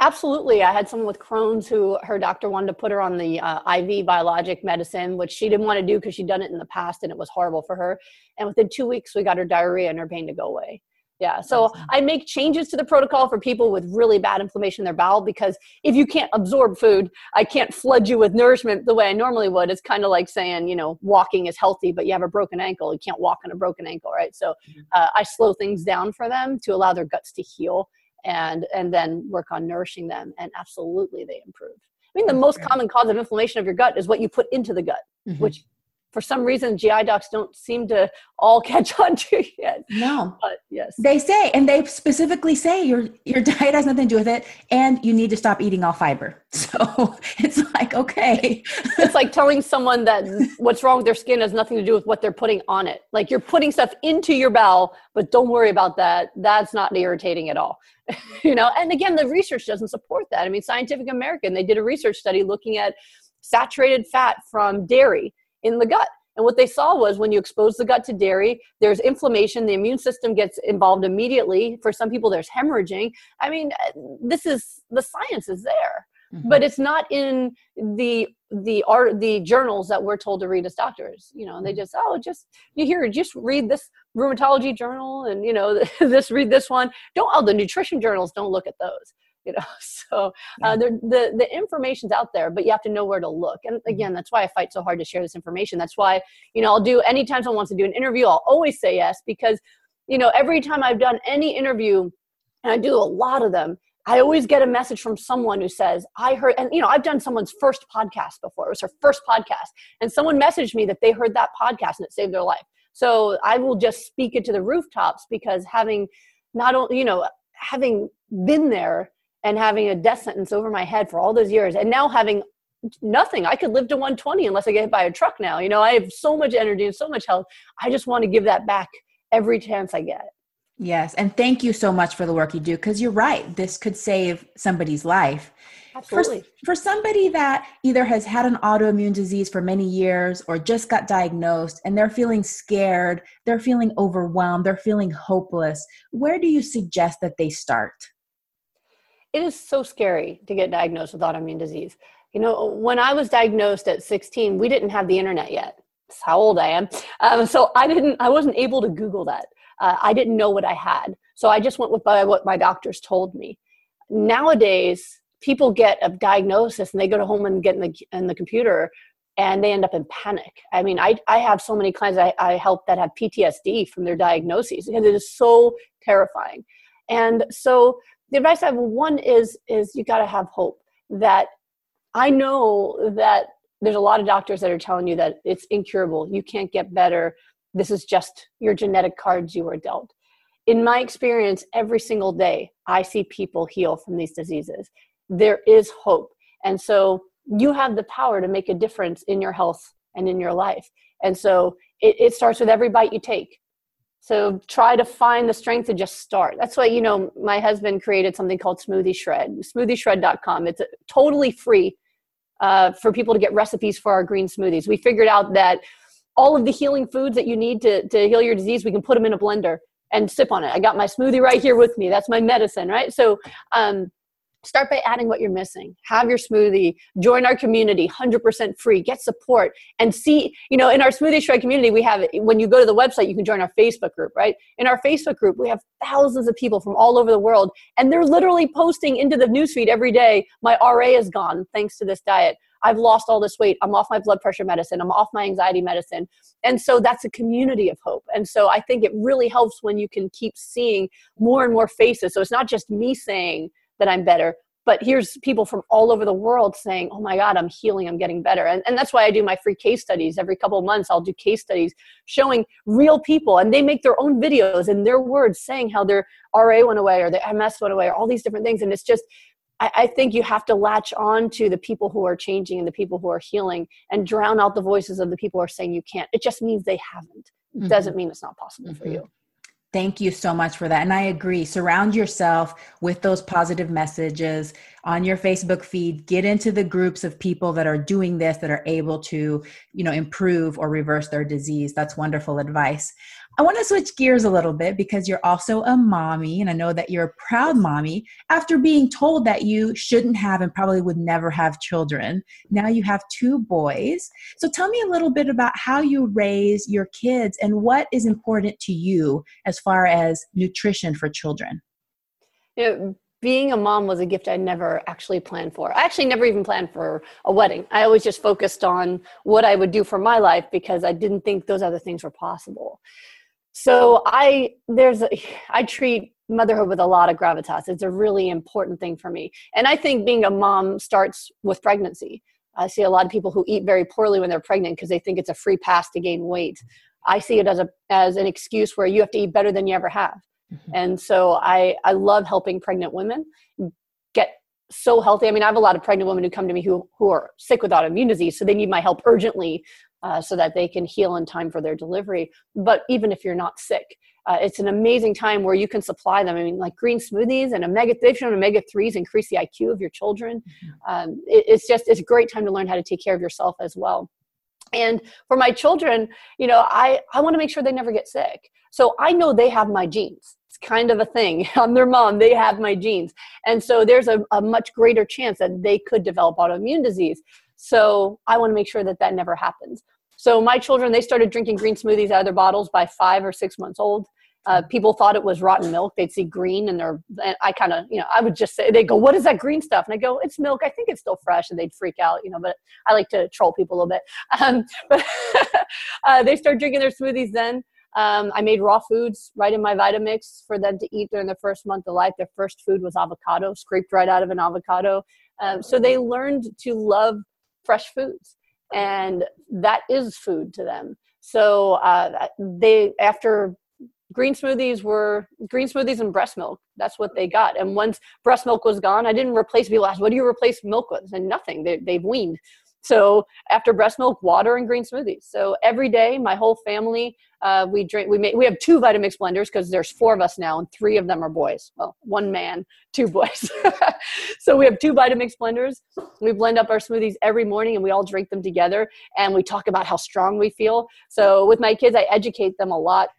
Absolutely. I had someone with Crohn's who her doctor wanted to put her on the uh, IV biologic medicine, which she didn't want to do because she'd done it in the past and it was horrible for her. And within two weeks, we got her diarrhea and her pain to go away. Yeah. So Awesome. I make changes to the protocol for people with really bad inflammation in their bowel because if you can't absorb food, I can't flood you with nourishment the way I normally would. It's kind of like saying, you know, walking is healthy, but you have a broken ankle. You can't walk on a broken ankle, right? So uh, I slow things down for them to allow their guts to heal and and then work on nourishing them and absolutely they improve. I mean, the most common cause of inflammation of your gut is what you put into the gut, Mhm. which for some reason GI docs don't seem to all *laughs* catch on to yet. no. But yes. They say, and they specifically say your your *laughs* diet has nothing to do with it, and you need to stop eating all fiber. *laughs* So it's like, okay, it's like telling someone that what's wrong with their skin has nothing to do with what they're putting on it. Like you're putting stuff into your bowel, but don't worry about that. That's not irritating at all. you know, and again, the research doesn't support that. I mean, Scientific American, they did a research study looking at saturated fat from dairy in the gut. And what they saw was when you expose the gut to dairy, there's inflammation, the immune system gets involved immediately. For some people, there's hemorrhaging. I mean, uh, this is the science is there mm-hmm. but it's not in the the art the journals that we're told to read as doctors you know and they mm-hmm. just oh just you hear just read this rheumatology journal and you know *laughs* this read this one don't oh the nutrition journals don't look at those you know *laughs* so uh, the, the the information's out there but you have to know where to look and again that's why i fight so hard to share this information that's why you know i'll do anytime someone wants to do an interview i'll always say yes because you know every time i've done any interview and i do a lot of them I always get a message from someone who says, I heard, and you know, I've done someone's first podcast before. It was her first podcast. And someone messaged me that they heard that podcast and it saved their life. So I will just speak it to the rooftops because having not only, you know, having been there and having a death sentence over my head for all those years and now having nothing, I could live to 120 unless I get hit by a truck now. You know, I have so much energy and so much health. I just want to give that back every chance I get. Yes, and thank you so much for the work you do because you're right. This could save somebody's life. For, Absolutely. for somebody that either has had an autoimmune disease for many years or just got diagnosed and they're feeling scared, they're feeling overwhelmed, they're feeling hopeless, where do you suggest that they start? It is so scary to get diagnosed with autoimmune disease. You know, when I was diagnosed at 16, we didn't have the internet yet. That's how old I am. Um, so I didn't, I wasn't able to Google that. Uh, I didn't know what I had. So I just went with by what my doctors told me. Nowadays, people get a diagnosis and they go to home and get in the, in the computer and they end up in panic. I mean, I, I have so many clients I, I help that have PTSD from their diagnoses because it is so terrifying. And so the advice I have one is is you got to have hope that I know that there's a lot of doctors that are telling you that it's incurable. You can't get better. This is just your genetic cards you were dealt. In my experience, every single day, I see people heal from these diseases. There is hope. And so you have the power to make a difference in your health and in your life. And so it, it starts with every bite you take. So try to find the strength to just start. That's why, you know, my husband created something called Smoothie Shred, smoothieshred.com. It's totally free uh, for people to get recipes for our green smoothies. We figured out that all of the healing foods that you need to, to heal your disease, we can put them in a blender and sip on it. I got my smoothie right here with me. That's my medicine, right? So um, start by adding what you're missing. Have your smoothie. Join our community, 100% free. Get support and see, you know, in our Smoothie Shred community, we have, when you go to the website, you can join our Facebook group, right? In our Facebook group, we have thousands of people from all over the world, and they're literally posting into the newsfeed every day, my RA is gone thanks to this diet. I've lost all this weight. I'm off my blood pressure medicine. I'm off my anxiety medicine. And so that's a community of hope. And so I think it really helps when you can keep seeing more and more faces. So it's not just me saying that I'm better, but here's people from all over the world saying, oh my God, I'm healing, I'm getting better. And, and that's why I do my free case studies. Every couple of months, I'll do case studies showing real people, and they make their own videos in their words saying how their RA went away or their MS went away or all these different things. And it's just, I, I think you have to latch on to the people who are changing and the people who are healing and drown out the voices of the people who are saying you can't. It just means they haven't. It doesn't mean it's not possible for Mhm. you. Thank you so much for that. And I agree. Surround yourself with those positive messages on your Facebook feed. Get into the groups of people that are doing this, that are able to, you know, improve or reverse their disease. That's wonderful advice. I want to switch gears a little bit because you're also a mommy, and I know that you're a proud mommy. After being told that you shouldn't have and probably would never have children, now you have two boys. So tell me a little bit about how you raise your kids and what is important to you as far as nutrition for children. You know, being a mom was a gift I never actually planned for. I actually never even planned for a wedding. I always just focused on what I would do for my life because I didn't think those other things were possible so i there's a *sighs* i treat motherhood with a lot of gravitas. It's a really important thing for me. And i think being a mom starts with pregnancy. I see a lot of people who eat very poorly when they're pregnant because they think it's a free pass to gain weight. I see it as a as an excuse where you have to eat better than you ever have. Mm-hmm. and so i i love helping pregnant women get so healthy. I mean i have a lot of pregnant women who come to me who who are sick with autoimmune disease so they need my help urgently uh, so that they can heal in time for their delivery. But even if you're not sick, uh, it's an amazing time where you can supply them. I mean, like green smoothies and omega, they've shown omega 3s increase the IQ of your children. Mm-hmm. Um, it, it's just, it's a great time to learn how to take care of yourself as well. And for my children, you know, I, I want to make sure they never get sick. So I know they have my genes. It's kind of a thing. *laughs* I'm their mom, they have my genes. And so there's a, a much greater chance that they could develop autoimmune disease. So I want to make sure that that never happens. So my children, they started drinking green smoothies out of their bottles by five or six months old. Uh, people thought it was rotten milk. They'd see green and they're, and I kind of, you know, I would just say, they go, what is that green stuff? And I go, it's milk. I think it's still fresh. And they'd freak out, you know, but I like to troll people a little bit. *laughs* Um, but *laughs* uh, they start drinking their smoothies then. Um, I made raw foods right in my Vitamix for them to eat during the first month of life. Their first food was avocado, scraped right out of an avocado. Um, so they learned to love fresh foods. And that is food to them. So uh, they after green smoothies were green smoothies and breast milk that's what they got. And once breast milk was gone i didn't replace people asked what do you replace milk with? And nothing. They, they've weaned so after breast milk, water and green smoothies. So every day, my whole family, uh, we drink. We make. We have two Vitamix blenders because there's four of us now, and three of them are boys. Well, one man, two boys. *laughs* so we have two Vitamix blenders. We blend up our smoothies every morning, and we all drink them together. And we talk about how strong we feel. So with my kids, I educate them a lot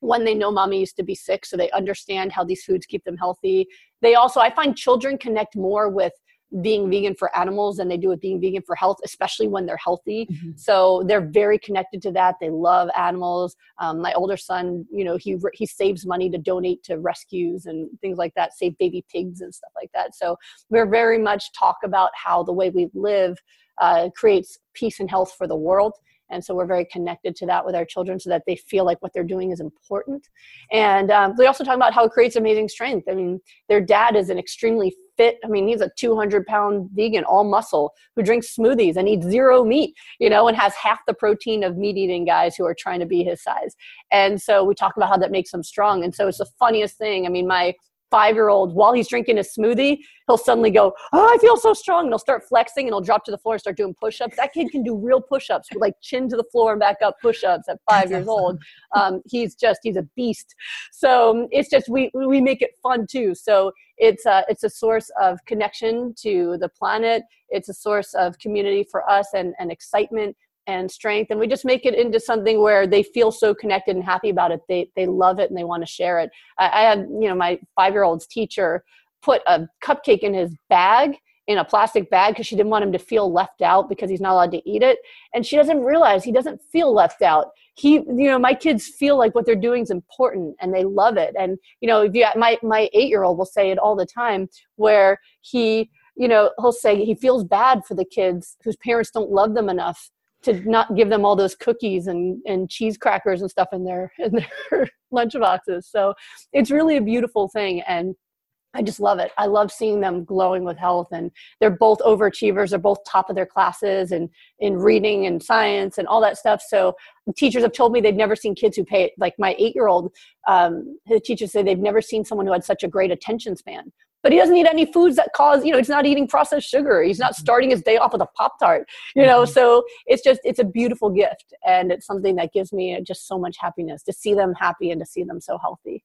when they know mommy used to be sick so they understand how these foods keep them healthy they also i find children connect more with being vegan for animals than they do with being vegan for health, especially when they're healthy. Mm-hmm. So they're very connected to that. They love animals. Um, my older son, you know, he he saves money to donate to rescues and things like that, save baby pigs and stuff like that. So we're very much talk about how the way we live uh, creates peace and health for the world and so we're very connected to that with our children so that they feel like what they're doing is important and um, we also talk about how it creates amazing strength i mean their dad is an extremely fit i mean he's a 200 pound vegan all muscle who drinks smoothies and eats zero meat you know and has half the protein of meat eating guys who are trying to be his size. And so we talk about how that makes him strong. And so it's the funniest thing. I mean my five year old while he's drinking a smoothie he'll suddenly go oh i feel so strong and he'll start flexing and he'll drop to the floor and start doing push-ups. That kid can do real push-ups like chin to the floor and back up push-ups at five years old. Um, he's just he's a beast. So it's just we we make it fun too. So it's a it's a source of connection to the planet. It's a source of community for us and, and excitement and strength and we just make it into something where they feel so connected and happy about it. They they love it and they want to share it. I, I had you know my five year old's teacher put a cupcake in his bag in a plastic bag because she didn't want him to feel left out because he's not allowed to eat it and she doesn't realize he doesn't feel left out. He you know my kids feel like what they're doing is important and they love it and you know if you my my eight year old will say it all the time where he you know he'll say he feels bad for the kids whose parents don't love them enough to not give them all those cookies and, and cheese crackers and stuff in their *laughs* in their lunch boxes. So it's really a beautiful thing and I just love it. I love seeing them glowing with health and they're both overachievers. They're both top of their classes and in reading and science and all that stuff. So teachers have told me they've never seen kids who pay like my eight year old um, the teachers say they've never seen someone who had such a great attention span but he doesn't eat any foods that cause you know he's not eating processed sugar he's not mm-hmm. starting his day off with a pop tart you know mm-hmm. so it's just it's a beautiful gift and it's something that gives me just so much happiness to see them happy and to see them so healthy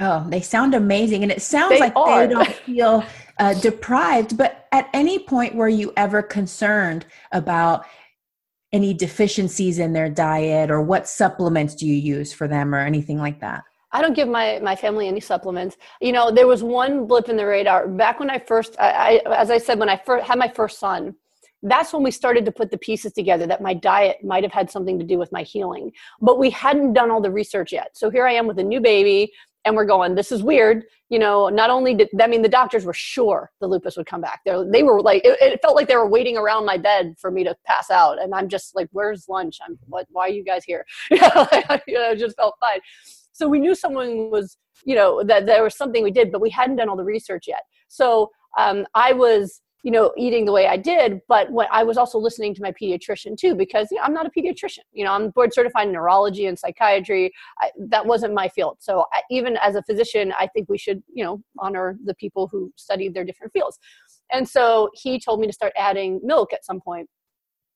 Oh, they sound amazing. And it sounds they like are. they don't *laughs* feel uh, deprived. But at any point, were you ever concerned about any deficiencies in their diet or what supplements do you use for them or anything like that? I don't give my my family any supplements. You know, there was one blip in the radar back when I first, I, I as I said, when I first had my first son. That's when we started to put the pieces together that my diet might have had something to do with my healing, but we hadn't done all the research yet. So here I am with a new baby, and we're going, this is weird. You know, not only did I mean the doctors were sure the lupus would come back. They they were like, it, it, felt like they were waiting around my bed for me to pass out, and I'm just like, where's lunch? I'm what? Why are you guys here? *laughs* you know, *laughs* it just felt fine. So we knew someone was, you know, that there was something we did, but we hadn't done all the research yet. So um, I was, you know, eating the way I did, but what I was also listening to my pediatrician too, because you know, I'm not a pediatrician. You know, I'm board certified in neurology and psychiatry. I, that wasn't my field. So I, even as a physician, I think we should, you know, honor the people who studied their different fields. And so he told me to start adding milk at some point.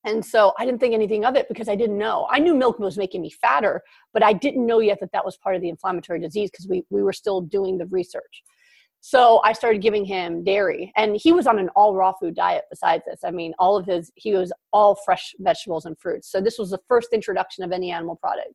And so I didn't think anything of it because I didn't know. I knew milk was making me fatter, but I didn't know yet that that was part of the inflammatory disease because we, we were still doing the research. So I started giving him dairy, and he was on an all raw food diet besides this. I mean, all of his, he was all fresh vegetables and fruits. So this was the first introduction of any animal product.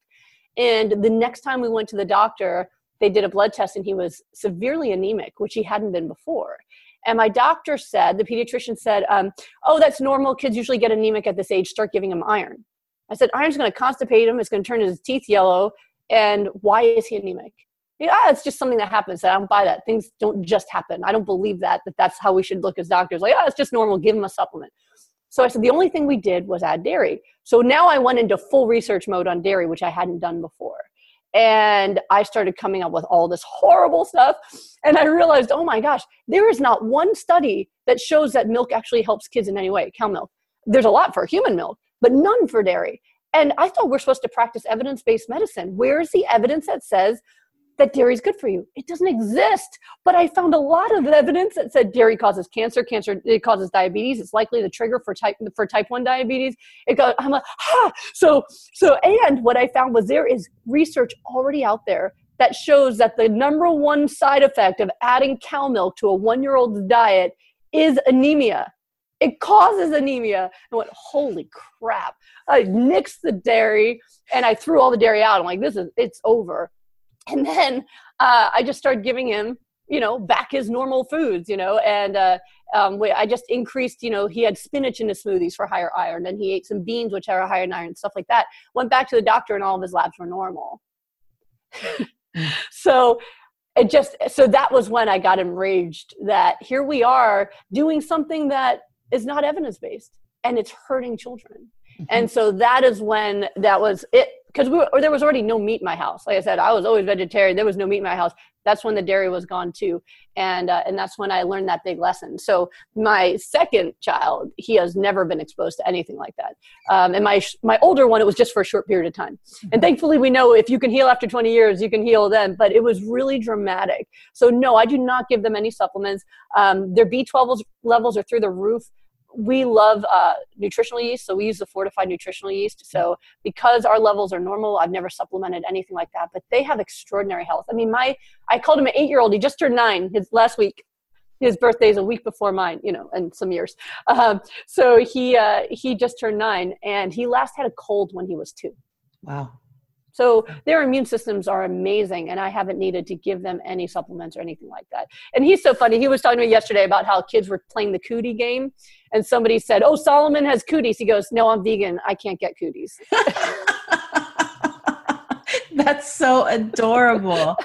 And the next time we went to the doctor, they did a blood test and he was severely anemic, which he hadn't been before. And my doctor said, the pediatrician said, um, oh, that's normal. Kids usually get anemic at this age. Start giving him iron. I said, iron's going to constipate him. It's going to turn his teeth yellow. And why is he anemic? Yeah, it's just something that happens. I don't buy that. Things don't just happen. I don't believe that, that that's how we should look as doctors. Like, oh, it's just normal. Give him a supplement. So I said, the only thing we did was add dairy. So now I went into full research mode on dairy, which I hadn't done before and I started coming up with all this horrible stuff. And I realized, oh my gosh, there is not one study that shows that milk actually helps kids in any way, cow milk. There's a lot for human milk, but none for dairy. And I thought we're supposed to practice evidence based medicine. Where is the evidence that says that dairy is good for you. It doesn't exist. But I found a lot of evidence that said dairy causes cancer, cancer it causes diabetes. It's likely the trigger for type for type one diabetes. It got I'm like, ah. So so and what I found was there is research already out there that shows that the number one side effect of adding cow milk to a one year old's diet is anemia. It causes anemia. I went, holy crap. I nixed the dairy and I threw all the dairy out. I'm like, this is, it's over and then uh, I just started giving him, you know, back his normal foods, you know, and uh, um, I just increased, you know, he had spinach in his smoothies for higher iron, and he ate some beans which are higher in iron, stuff like that. Went back to the doctor, and all of his labs were normal. *laughs* so it just so that was when I got enraged that here we are doing something that is not evidence based and it's hurting children. Mm-hmm. And *laughs* so that is when that was it because we or there was already no meat in my house. Like I said, I was always vegetarian. There was no meat in my house. That's when the dairy was gone too, and uh, and that's when I learned that big lesson. So my second child, he has never been exposed to anything like that, um, and my my older one, it was just for a short period of time. And thankfully, we know if you can heal after 20 years, you can heal then. But it was really dramatic. So no, I do not give them any supplements. Um, their B12 levels are through the roof we love uh, nutritional yeast, so we use the fortified nutritional yeast. So because our levels are normal, I've never supplemented anything like that. But they have extraordinary health. I mean, my I called him an eight-year-old. He just turned nine his last week. His birthday is a week before mine, you know, and some years. Um, so he uh, he just turned nine, and he last had a cold when he was two. Wow. So their immune systems are amazing, and I haven't needed to give them any supplements or anything like that. And he's so funny. He was talking to me yesterday about how kids were playing the cootie game, and somebody said, "Oh, Solomon has cooties." He goes, "No, I'm vegan. I can't get cooties." *laughs* That's so adorable.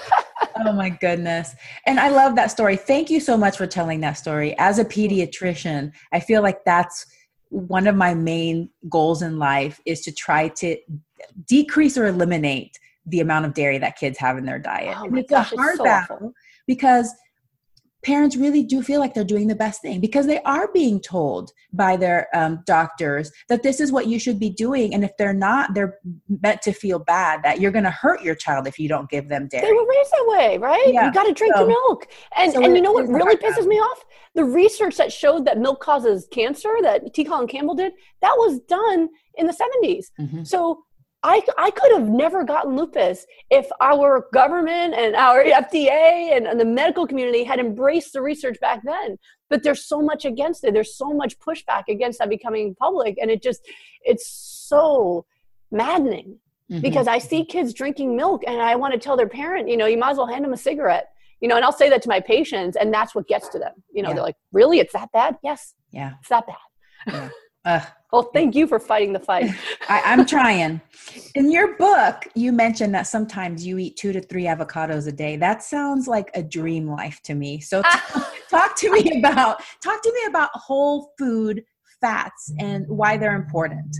oh my goodness. And I love that story. Thank you so much for telling that story. As a pediatrician, I feel like that's one of my main goals in life is to try to decrease or eliminate the amount of dairy that kids have in their diet. Oh it's gosh, a hard it's so battle awful. because parents really do feel like they're doing the best thing because they are being told by their um, doctors that this is what you should be doing and if they're not they're meant to feel bad that you're going to hurt your child if you don't give them dairy They were raised that way, right? Yeah. You got to drink So- the milk. And so and you know what really pisses battle. me off? The research that showed that milk causes cancer that T. Colin Campbell did, that was done in the 70s. Mhm. So I, I could have never gotten lupus if our government and our *laughs* FDA and, and, the medical community had embraced the research back then. But there's so much against it. There's so much pushback against that becoming public. And it just, it's so maddening mm-hmm. because I see kids drinking milk and I want to tell their parent, you know, you might as well hand them a cigarette. You know, and I'll say that to my patients, and that's what gets to them. You know, yeah. they're like, "Really? It's that bad?" Yes. Yeah. It's that bad. Yeah. Uh, well, thank you for fighting the fight. *laughs* I, I'm trying. In your book, you mentioned that sometimes you eat two to three avocados a day. That sounds like a dream life to me. So, *laughs* t- talk to me about talk to me about whole food fats and why they're important.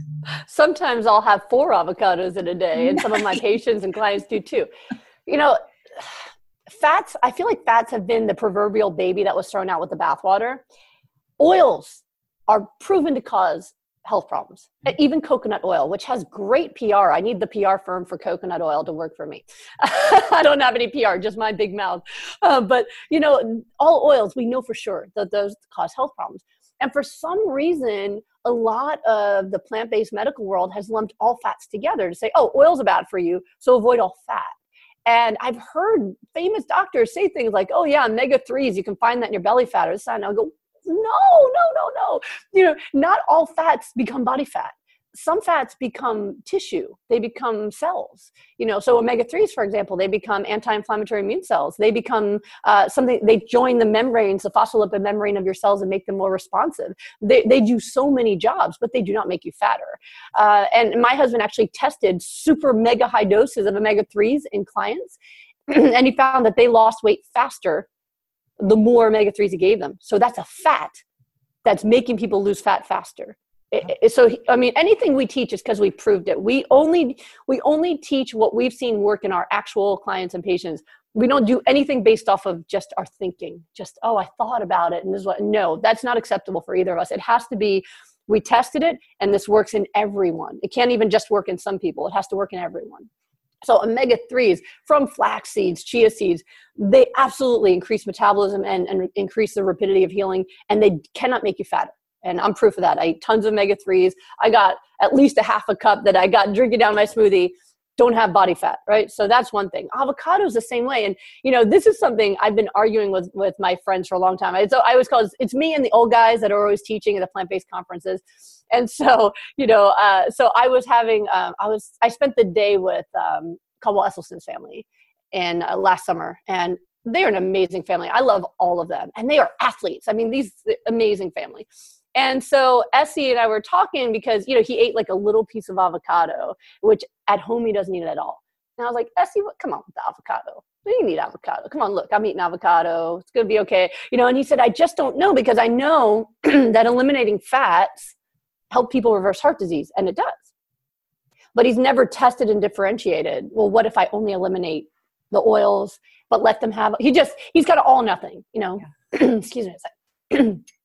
Sometimes I'll have four avocados in a day, and some of my patients and clients do too. You know, fats. I feel like fats have been the proverbial baby that was thrown out with the bathwater. Oils are proven to cause health problems. Mm-hmm. Even coconut oil, which has great PR. I need the PR firm for coconut oil to work for me. *laughs* I don't have any PR, just my big mouth. Uh, but you know, all oils we know for sure that those cause health problems. And for some reason, a lot of the plant-based medical world has lumped all fats together to say, "Oh, oils are bad for you, so avoid all fat." And I've heard famous doctors say things like, "Oh yeah, omega threes, you can find that in your belly fat or this and I go, no, no, no, no. You know, not all fats become body fat. Some fats become tissue. They become cells. You know, so omega threes, for example, they become anti-inflammatory immune cells. They become uh, something. They join the membranes, the phospholipid membrane of your cells, and make them more responsive. They they do so many jobs, but they do not make you fatter. Uh, and my husband actually tested super mega high doses of omega threes in clients, *clears throat* and he found that they lost weight faster the more omega 3s he gave them. So that's a fat that's making people lose fat faster. It, it, so I mean, anything we teach is because we proved it. We only we only teach what we've seen work in our actual clients and patients. We don't do anything based off of just our thinking. Just oh, I thought about it, and this is what. No, that's not acceptable for either of us. It has to be. We tested it, and this works in everyone. It can't even just work in some people. It has to work in everyone. So omega 3s from flax seeds, chia seeds, they absolutely increase metabolism and, and increase the rapidity of healing, and they cannot make you fatter. And I'm proof of that. I eat tons of omega 3s. I got at least a half a cup that I got drinking down my smoothie don't have body fat, right? So that's one thing. Avocados the same way. And you know, this is something I've been arguing with with my friends for a long time. I, so I always call it, it's me and the old guys that are always teaching at the plant based conferences. And so *laughs* you know, uh, so I was having, um, I was, I spent the day with um, Caldwell Esselstyn's family in uh, last summer, and they're an amazing family. I love all of them, and they are athletes. I mean, these amazing family. And so Essie and I were talking because, you know, he ate like a little piece of avocado, which at home he doesn't eat it at all. And I was like, Essie, what, come on with the avocado. You need avocado. Come on, look, I'm eating avocado. It's going to be okay. You know, and he said, I just don't know because I know *clears throat* that eliminating fats help people reverse heart disease. And it does. But he's never tested and differentiated. Well, what if I only eliminate the oils, but let them have, he just, he's got all nothing, you know, yeah. *clears throat* excuse me a second. *clears throat*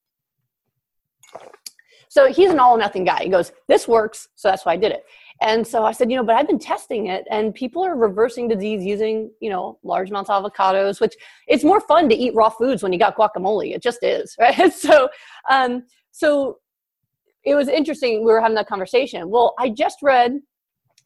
So he's an all or nothing guy. He goes, This works, so that's why I did it. And so I said, you know, but I've been testing it and people are reversing disease using, you know, large amounts of avocados, which it's more fun to eat raw foods when you got guacamole. It just is, *laughs* right? *laughs* So, um, so it was interesting. We were having that conversation. Well, I just read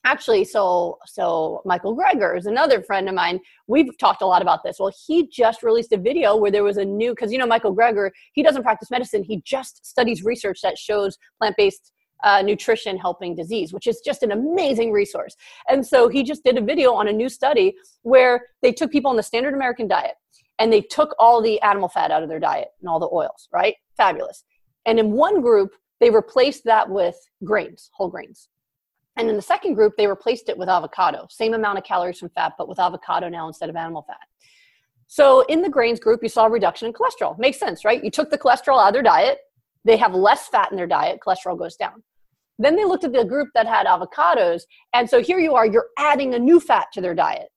actually so so michael greger is another friend of mine. We've talked a lot about this. Well he just released a video where there was a new because you know michael greger he doesn't practice medicine. He just studies research that shows plant-based uh, nutrition helping disease which is just an amazing resource. And so he just did a video on a new study where they took people on the standard american diet and they took all the animal fat out of their diet and all the oils right? Fabulous. And in one group they replaced that with grains whole grains and in the second group, they replaced it with avocado. Same amount of calories from fat, but with avocado now instead of animal fat. So in the grains group, you saw a reduction in cholesterol. Makes sense, right? You took the cholesterol out of their diet. They have less fat in their diet. Cholesterol goes down. Then they looked at the group that had avocados. And so here you are, you're adding a new fat to their diet.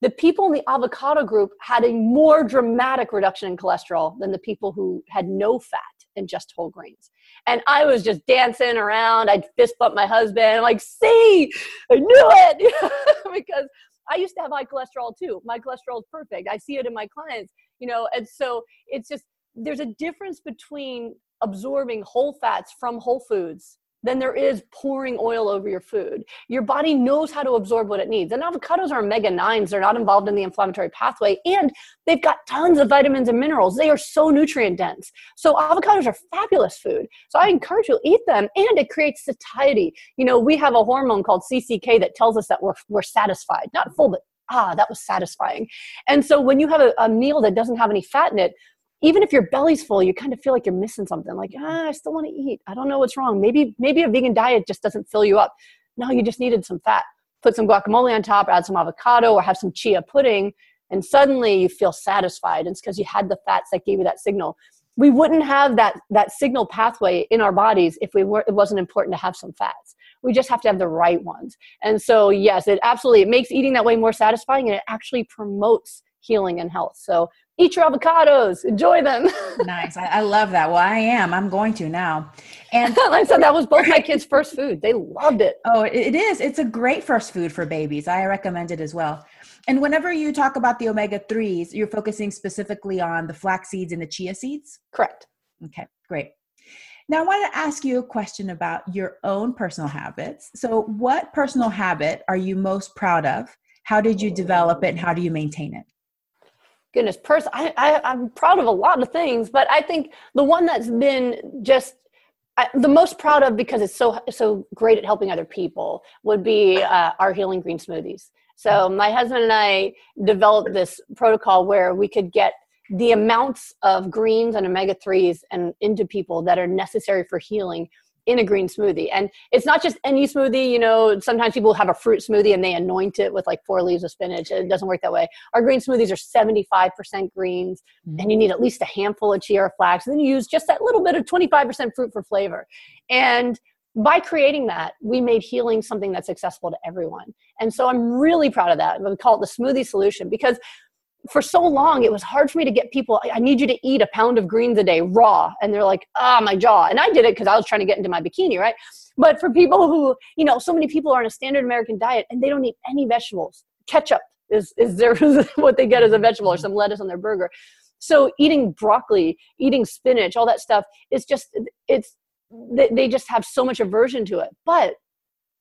The people in the avocado group had a more dramatic reduction in cholesterol than the people who had no fat and just whole grains. And I was just dancing around. I'd fist bump my husband. I'm like, see, I knew it. *laughs* because I used to have high cholesterol too. My cholesterol is perfect. I see it in my clients, you know, and so it's just there's a difference between absorbing whole fats from whole foods than there is pouring oil over your food. Your body knows how to absorb what it needs. And avocados are omega 9s, they're not involved in the inflammatory pathway, and they've got tons of vitamins and minerals. They are so nutrient dense. So, avocados are fabulous food. So, I encourage you to eat them, and it creates satiety. You know, we have a hormone called CCK that tells us that we're, we're satisfied, not full, but ah, that was satisfying. And so, when you have a, a meal that doesn't have any fat in it, even if your belly's full, you kind of feel like you're missing something. Like, ah, I still want to eat. I don't know what's wrong. Maybe maybe a vegan diet just doesn't fill you up. No, you just needed some fat. Put some guacamole on top, add some avocado, or have some chia pudding, and suddenly you feel satisfied. It's because you had the fats that gave you that signal. We wouldn't have that that signal pathway in our bodies if we were it wasn't important to have some fats. We just have to have the right ones. And so yes, it absolutely it makes eating that way more satisfying and it actually promotes healing and health. So eat your avocados, enjoy them. *laughs* nice. I, I, love that. Well, I am. I'm going to now. And *laughs* like I said, that was both my kids' first food. They loved it. Oh, it is. It's a great first food for babies. I recommend it as well. And whenever you talk about the omega 3s, you're focusing specifically on the flax seeds and the chia seeds? Correct. Okay, great. Now, I want to ask you a question about your own personal habits. So, what personal habit are you most proud of? How did you develop it and how do you maintain it? Goodness, person, I, I, I'm proud of a lot of things, but I think the one that's been just I, the most proud of because it's so so great at helping other people would be uh, our healing green smoothies. So my husband and I developed this protocol where we could get the amounts of greens and omega 3s and into people that are necessary for healing in a green smoothie. And it's not just any smoothie, you know, sometimes people have a fruit smoothie and they anoint it with like four leaves of spinach. It doesn't work that way. Our green smoothies are 75% greens mm-hmm. and you need at least a handful of chia or flax. And then you use just that little bit of 25% fruit for flavor. And by creating that, we made healing something that's accessible to everyone. And so I'm really proud of that. We call it the smoothie solution because for so long it was hard for me to get people i need you to eat a pound of greens a day raw. And they're like ah my jaw. And i did it because i was trying to get into my bikini right? But for people who you know so many people are on a standard american diet and they don't eat any vegetables. Ketchup is is there *laughs* what they get as a vegetable or some lettuce on their burger. So eating broccoli eating spinach all that stuff is just it's they just have so much aversion to it. But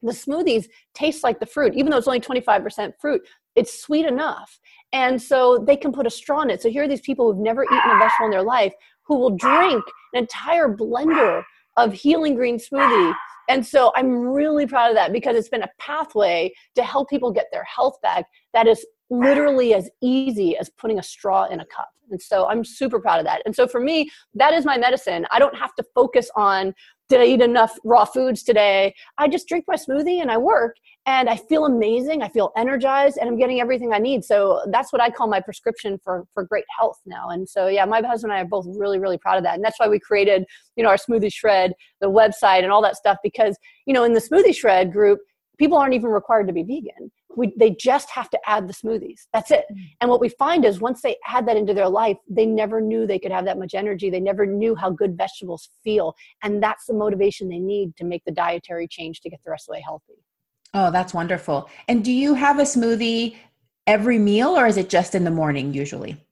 the smoothies taste like the fruit even though it's only 25% fruit it's sweet enough. And so they can put a straw in it. So here are these people who've never eaten a vegetable in their life who will drink an entire blender of healing green smoothie. And so i'm really proud of that because it's been a pathway to help people get their health back that is literally as easy as putting a straw in a cup. And so i'm super proud of that. And so for me that is my medicine. I don't have to focus on did I eat enough raw foods today? I just drink my smoothie and I work and I feel amazing. I feel energized and I'm getting everything I need. So that's what I call my prescription for, for great health now. And so, yeah, my husband and I are both really, really proud of that. And that's why we created, you know, our smoothie shred, the website and all that stuff because, you know, in the smoothie shred group, people aren't even required to be vegan we, they just have to add the smoothies. That's it. Mm. And what we find is once they add that into their life, they never knew they could have that much energy. They never knew how good vegetables feel. And that's the motivation they need to make the dietary change to get the rest of the way healthy. Oh, that's wonderful. And do you have a smoothie every meal or is it just in the morning usually?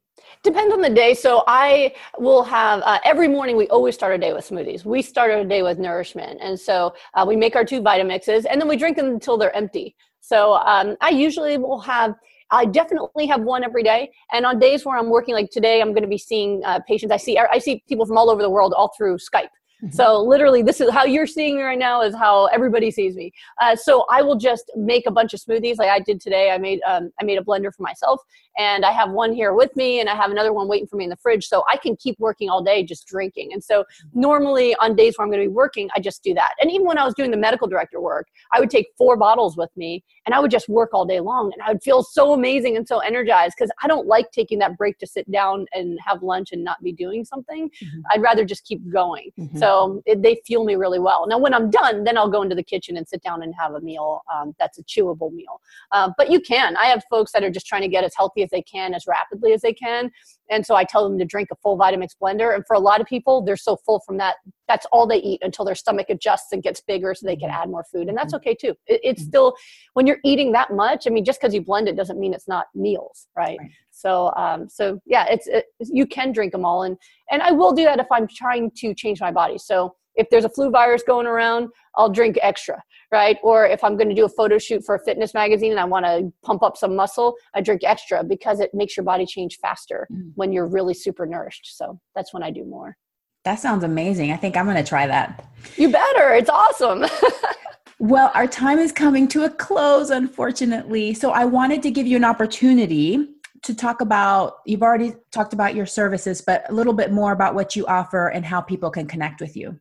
Depends on the day. So I will have uh, every morning. We always start our day with smoothies. We start our day with nourishment, and so uh, we make our two Vitamixes, and then we drink them until they're empty. So um, I usually will have I definitely have one every day. And on days where I'm working, like today, I'm going to be seeing uh, patients. I see I see people from all over the world, all through Skype. Mm-hmm. So literally, this is how you're seeing me right now. Is how everybody sees me. Uh, so I will just make a bunch of smoothies, like I did today. I made um, I made a blender for myself, and I have one here with me, and I have another one waiting for me in the fridge. So I can keep working all day just drinking. And so normally on days where I'm going to be working, I just do that. And even when I was doing the medical director work, I would take four bottles with me, and I would just work all day long, and I would feel so amazing and so energized because I don't like taking that break to sit down and have lunch and not be doing something. Mm-hmm. I'd rather just keep going. Mm-hmm. So so it, they fuel me really well. Now, when I'm done, then I'll go into the kitchen and sit down and have a meal um, that's a chewable meal. Uh, but you can. I have folks that are just trying to get as healthy as they can, as rapidly as they can. And so I tell them to drink a full Vitamix blender. And for a lot of people, they're so full from that, that's all they eat until their stomach adjusts and gets bigger so they can add more food. And that's mm-hmm. okay too. It, it's mm-hmm. still, when you're eating that much, I mean, just because you blend it doesn't mean it's not meals, right? right. So, um, so yeah, it's it, you can drink them all, and and I will do that if I'm trying to change my body. So if there's a flu virus going around, I'll drink extra, right? Or if I'm going to do a photo shoot for a fitness magazine and I want to pump up some muscle, I drink extra because it makes your body change faster mm. when you're really super nourished. So that's when I do more. That sounds amazing. I think I'm going to try that. You better. It's awesome. *laughs* well, our time is coming to a close, unfortunately. So I wanted to give you an opportunity to talk about you've already talked about your services but a little bit more about what you offer and how people can connect with you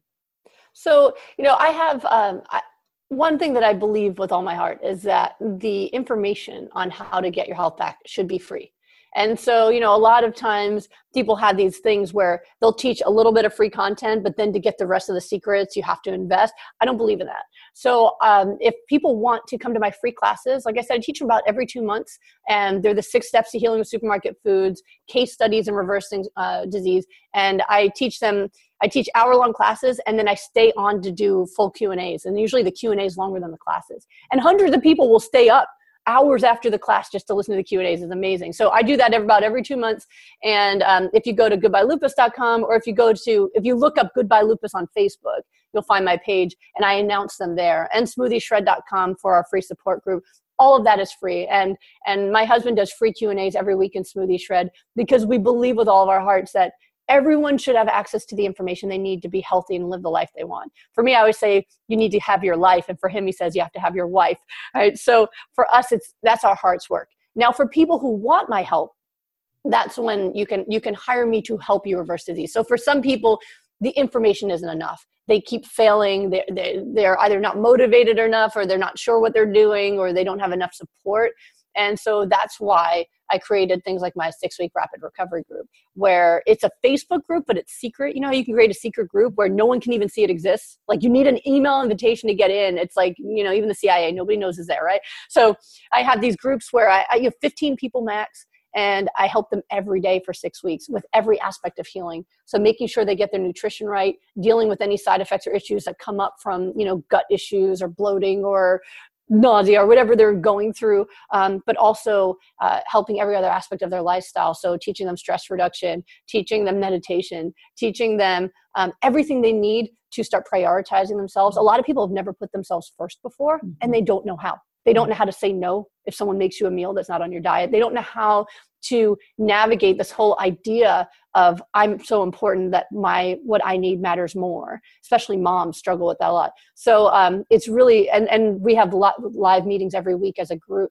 so you know i have um, I, one thing that i believe with all my heart is that the information on how to get your health back should be free and so, you know, a lot of times people have these things where they'll teach a little bit of free content, but then to get the rest of the secrets, you have to invest. I don't believe in that. So, um, if people want to come to my free classes, like I said, I teach them about every two months, and they're the six steps to healing with supermarket foods, case studies in reversing uh, disease, and I teach them. I teach hour-long classes, and then I stay on to do full Q and A's, and usually the Q and A is longer than the classes. And hundreds of people will stay up hours after the class just to listen to the Q and A's is amazing. So I do that about every two months. And um, if you go to goodbyelupus.com or if you go to if you look up Goodbye Lupus on Facebook, you'll find my page, and I announce them there. And smoothieshred.com for our free support group. All of that is free, and and my husband does free Q and A's every week in Smoothie Shred because we believe with all of our hearts that everyone should have access to the information they need to be healthy and live the life they want. For me, I always say you need to have your life, and for him, he says you have to have your wife. Right? So for us, it's that's our heart's work. Now, for people who want my help, that's when you can you can hire me to help you reverse disease. So for some people, the information isn't enough. They keep failing. They're, they're, they're either not motivated enough, or they're not sure what they're doing, or they don't have enough support. And so that's why I created things like my six week rapid recovery group, where it's a Facebook group, but it's secret. You know, you can create a secret group where no one can even see it exists. Like you need an email invitation to get in. It's like, you know, even the CIA, nobody knows is there, right? So I have these groups where I, I you have 15 people max and I help them every day for six weeks with every aspect of healing. So making sure they get their nutrition right, dealing with any side effects or issues that come up from you know gut issues or bloating or nausea or whatever they're going through, um, but also uh, helping every other aspect of their lifestyle. So, teaching them stress reduction, teaching them meditation, teaching them um, everything they need to start prioritizing themselves. A lot of people have never put themselves first before and mm-hmm. they don't know how. They don't know how to say no if someone makes you a meal that's not on your diet. They don't know how to navigate this whole idea of I'm so important that my what I need matters more. Especially moms struggle with that a lot. So um, it's really and and we have live meetings every week as a group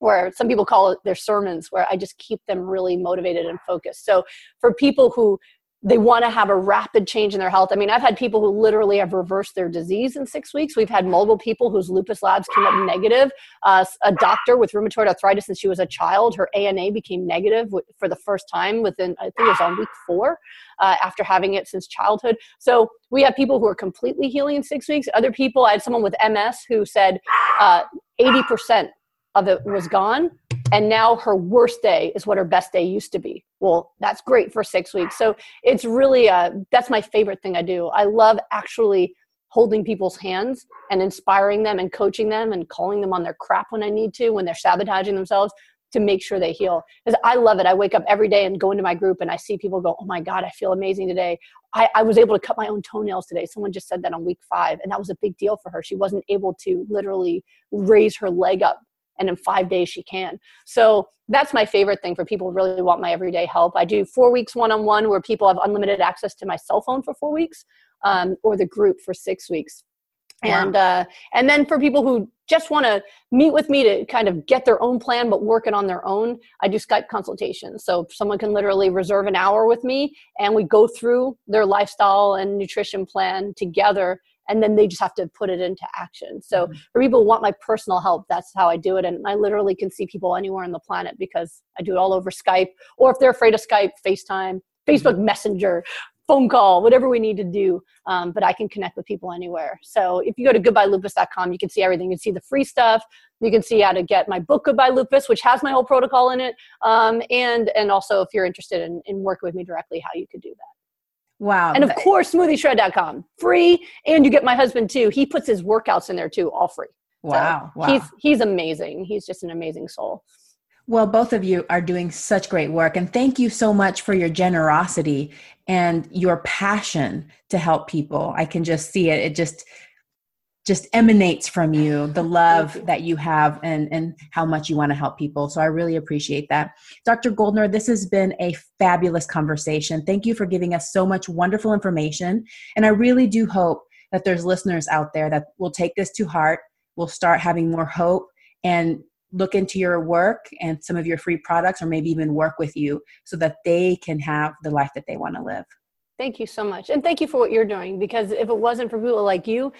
where some people call it their sermons where i just keep them really motivated and focused so for people who they want to have a rapid change in their health. I mean, I've had people who literally have reversed their disease in six weeks. We've had multiple people whose lupus labs came up negative. Uh, a doctor with rheumatoid arthritis since she was a child, her ANA became negative for the first time within, I think it was on week four, uh, after having it since childhood. So we have people who are completely healing in six weeks. Other people, I had someone with MS who said uh, 80% of it was gone and now her worst day is what her best day used to be. Well that's great for six weeks. So it's really uh, that's my favorite thing i do. I love actually holding people's hands and inspiring them and coaching them and calling them on their crap when i need to when they're sabotaging themselves to make sure they heal. Because i love it. I wake up every day and go into my group and i see people go oh my god i feel amazing today. I, I was able to cut my own toenails today. Someone just said that on week five and that was a big deal for her. She wasn't able to literally raise her leg up and in five days she can. So that's my favorite thing for people who really want my everyday help. I do four weeks one on one where people have unlimited access to my cell phone for four weeks, um, or the group for six weeks. Wow. And uh, and then for people who just want to meet with me to kind of get their own plan but work it on their own, I do Skype consultations. So someone can literally reserve an hour with me, and we go through their lifestyle and nutrition plan together and then they just have to put it into action. So mm-hmm. for people who want my personal help, that's how I do it. And I literally can see people anywhere on the planet because I do it all over Skype, or if they're afraid of Skype, FaceTime, Facebook mm-hmm. Messenger, phone call, whatever we need to do. Um, but I can connect with people anywhere. So if you go to goodbyelupus.com, you can see everything. You can see the free stuff. You can see how to get my book, Goodbye Lupus, which has my whole protocol in it. Um, and and also if you're interested in, in working with me directly, how you could do that. Wow. And of course, smoothieshred.com, free. And you get my husband too. He puts his workouts in there too, all free. Wow. So wow. He's, he's amazing. He's just an amazing soul. Well, both of you are doing such great work. And thank you so much for your generosity and your passion to help people. I can just see it. It just just emanates from you the love you. that you have and and how much you want to help people. So i really appreciate that. Dr goldner this has been a fabulous conversation. Thank you for giving us so much wonderful information. And i really do hope that there's listeners out there that will take this to heart will start having more hope and look into your work and some of your free products or maybe even work with you so that they can have the life that they want to live. Thank you so much. And thank you for what you're doing because if it wasn't for people like you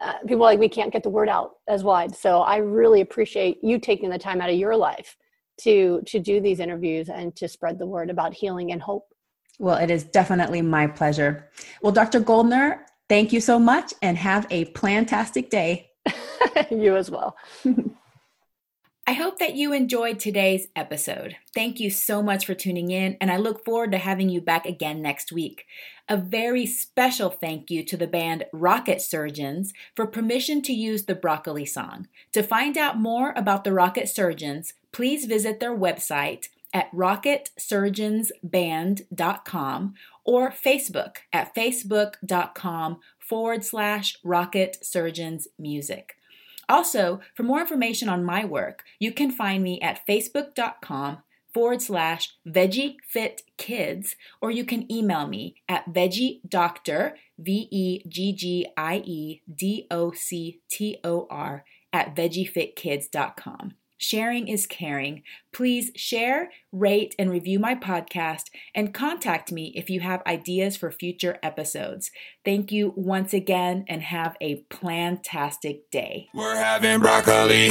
uh, people like we can't get the word out as wide. So i really appreciate you taking the time out of your life to to do these interviews and to spread the word about healing and hope. Well it is definitely my pleasure. Well dr goldner thank you so much and have a plantastic day. *laughs* You as well *laughs* I hope that you enjoyed today's episode. Thank you so much for tuning in, and I look forward to having you back again next week. A very special thank you to the band Rocket Surgeons for permission to use the Broccoli song. To find out more about the Rocket Surgeons, please visit their website at rocketsurgeonsband.com or Facebook at facebook.com forward slash rocket surgeons music. Also, for more information on my work, you can find me at facebook.com forward slash veggie fit kids, or you can email me at veggie doctor, V E G G I E D O C T O R, at veggiefitkids.com. Sharing is caring. Please share, rate, and review my podcast and contact me if you have ideas for future episodes. Thank you once again and have a plantastic day. We're having broccoli.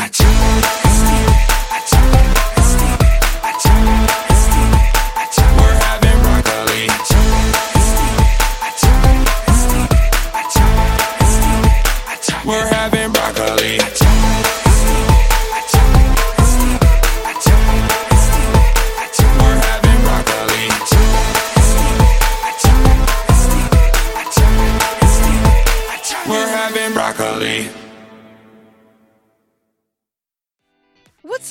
We're having broccoli.